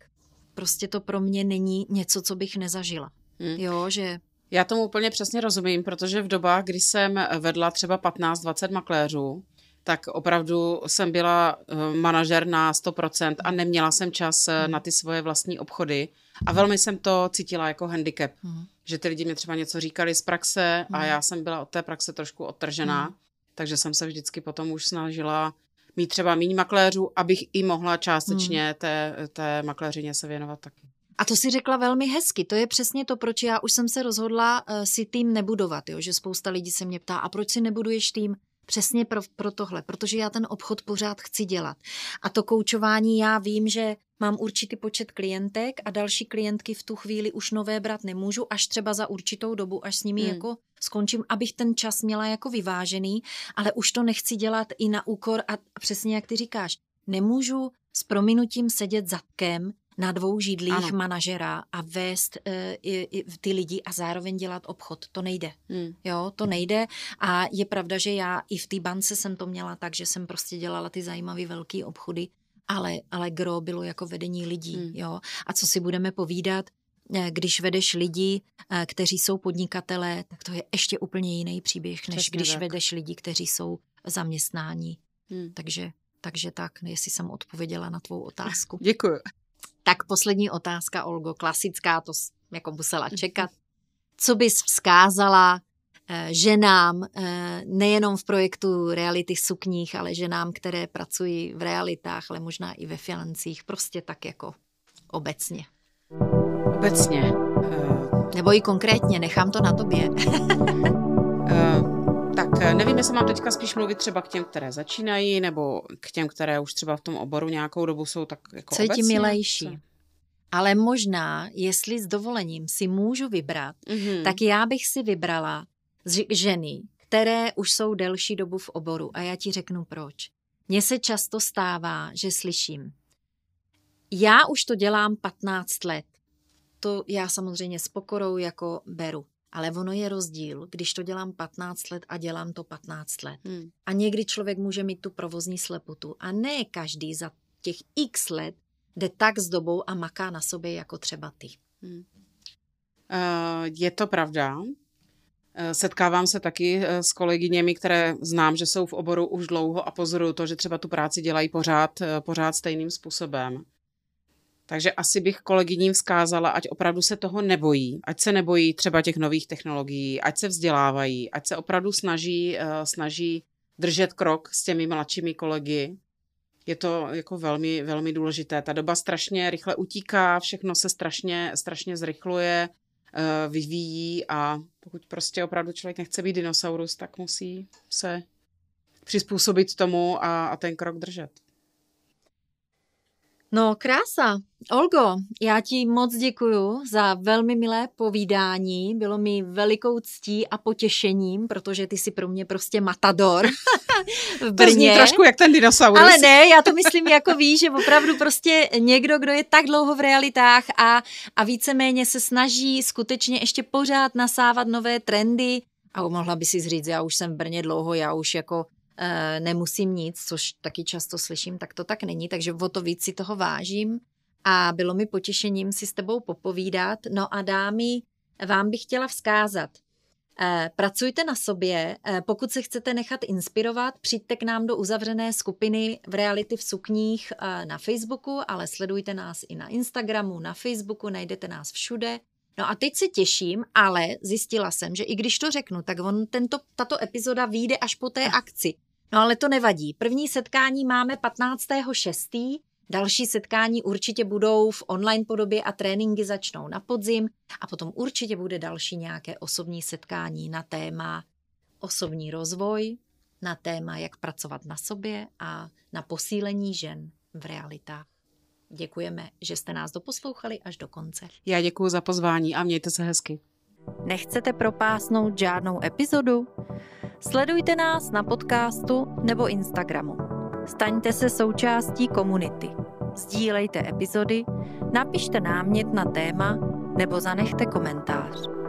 prostě to pro mě není něco, co bych nezažila. Hmm. Jo, že... Já tomu úplně přesně rozumím, protože v dobách, kdy jsem vedla třeba 15-20 makléřů, tak opravdu jsem byla eh, manažer na 100% a neměla jsem čas eh, hmm. na ty svoje vlastní obchody a velmi jsem to cítila jako handicap. Hmm že ty lidi mě třeba něco říkali z praxe a já jsem byla od té praxe trošku odtržená, takže jsem se vždycky potom už snažila mít třeba méně makléřů, abych i mohla částečně té, té makléřině se věnovat taky. A to si řekla velmi hezky. To je přesně to, proč já už jsem se rozhodla uh, si tým nebudovat. Jo? Že spousta lidí se mě ptá, a proč si nebuduješ tým? Přesně pro, pro tohle, protože já ten obchod pořád chci dělat. A to koučování já vím, že mám určitý počet klientek a další klientky v tu chvíli už nové brát nemůžu, až třeba za určitou dobu, až s nimi hmm. jako skončím, abych ten čas měla jako vyvážený, ale už to nechci dělat i na úkor a přesně jak ty říkáš, nemůžu s prominutím sedět zadkem na dvou židlích ano. manažera a vést i, i, ty lidi a zároveň dělat obchod. To nejde. Hmm. Jo, to nejde a je pravda, že já i v té bance jsem to měla tak, že jsem prostě dělala ty zajímavé velké obchody, ale, ale gro bylo jako vedení lidí. Hmm. Jo. A co si budeme povídat, eh, když vedeš lidi, eh, kteří jsou podnikatelé, tak to je ještě úplně jiný příběh, než Přesně když tak. vedeš lidi, kteří jsou zaměstnání. Hmm. Takže, takže tak, jestli jsem odpověděla na tvou otázku. <laughs> Děkuji. Tak poslední otázka, Olgo, klasická, to jako musela čekat. Co bys vzkázala eh, ženám, eh, nejenom v projektu reality sukních, ale ženám, které pracují v realitách, ale možná i ve financích, prostě tak jako obecně. Obecně. Uh... Nebo i konkrétně, nechám to na tobě. <laughs> tak nevím, jestli mám teďka spíš mluvit třeba k těm, které začínají, nebo k těm, které už třeba v tom oboru nějakou dobu jsou tak jako Co je ti milejší? Co? Ale možná, jestli s dovolením si můžu vybrat, mm-hmm. tak já bych si vybrala ženy, které už jsou delší dobu v oboru. A já ti řeknu proč. Mně se často stává, že slyším, já už to dělám 15 let. To já samozřejmě s pokorou jako beru. Ale ono je rozdíl, když to dělám 15 let a dělám to 15 let. Hmm. A někdy člověk může mít tu provozní slepotu. A ne každý za těch x let jde tak s dobou a maká na sobě jako třeba ty. Hmm. Uh, je to pravda. Uh, setkávám se taky uh, s kolegyněmi, které znám, že jsou v oboru už dlouho a pozoruju to, že třeba tu práci dělají pořád, pořád stejným způsobem. Takže asi bych kolegyním vzkázala, ať opravdu se toho nebojí, ať se nebojí třeba těch nových technologií, ať se vzdělávají, ať se opravdu snaží, snaží držet krok s těmi mladšími kolegy, je to jako velmi, velmi důležité. Ta doba strašně rychle utíká, všechno se strašně, strašně zrychluje, eh, vyvíjí a pokud prostě opravdu člověk nechce být dinosaurus, tak musí se přizpůsobit tomu a, a ten krok držet. No, krása. Olgo, já ti moc děkuju za velmi milé povídání. Bylo mi velikou ctí a potěšením, protože ty jsi pro mě prostě matador <laughs> v Brně. To zní trošku jak ten dinosaurus. Ale ne, já to myslím jako víš, že opravdu prostě někdo, kdo je tak dlouho v realitách a, a víceméně se snaží skutečně ještě pořád nasávat nové trendy. A mohla by si říct, já už jsem v Brně dlouho, já už jako nemusím nic, což taky často slyším, tak to tak není, takže o to víc si toho vážím a bylo mi potěšením si s tebou popovídat. No a dámy, vám bych chtěla vzkázat, eh, Pracujte na sobě, eh, pokud se chcete nechat inspirovat, přijďte k nám do uzavřené skupiny v Reality v sukních na Facebooku, ale sledujte nás i na Instagramu, na Facebooku, najdete nás všude. No a teď se těším, ale zjistila jsem, že i když to řeknu, tak on tento, tato epizoda vyjde až po té akci. No ale to nevadí. První setkání máme 15.6. Další setkání určitě budou v online podobě a tréninky začnou na podzim a potom určitě bude další nějaké osobní setkání na téma osobní rozvoj, na téma, jak pracovat na sobě a na posílení žen v realitách. Děkujeme, že jste nás doposlouchali až do konce. Já děkuji za pozvání a mějte se hezky. Nechcete propásnout žádnou epizodu? Sledujte nás na podcastu nebo Instagramu. Staňte se součástí komunity. Sdílejte epizody, napište námět na téma nebo zanechte komentář.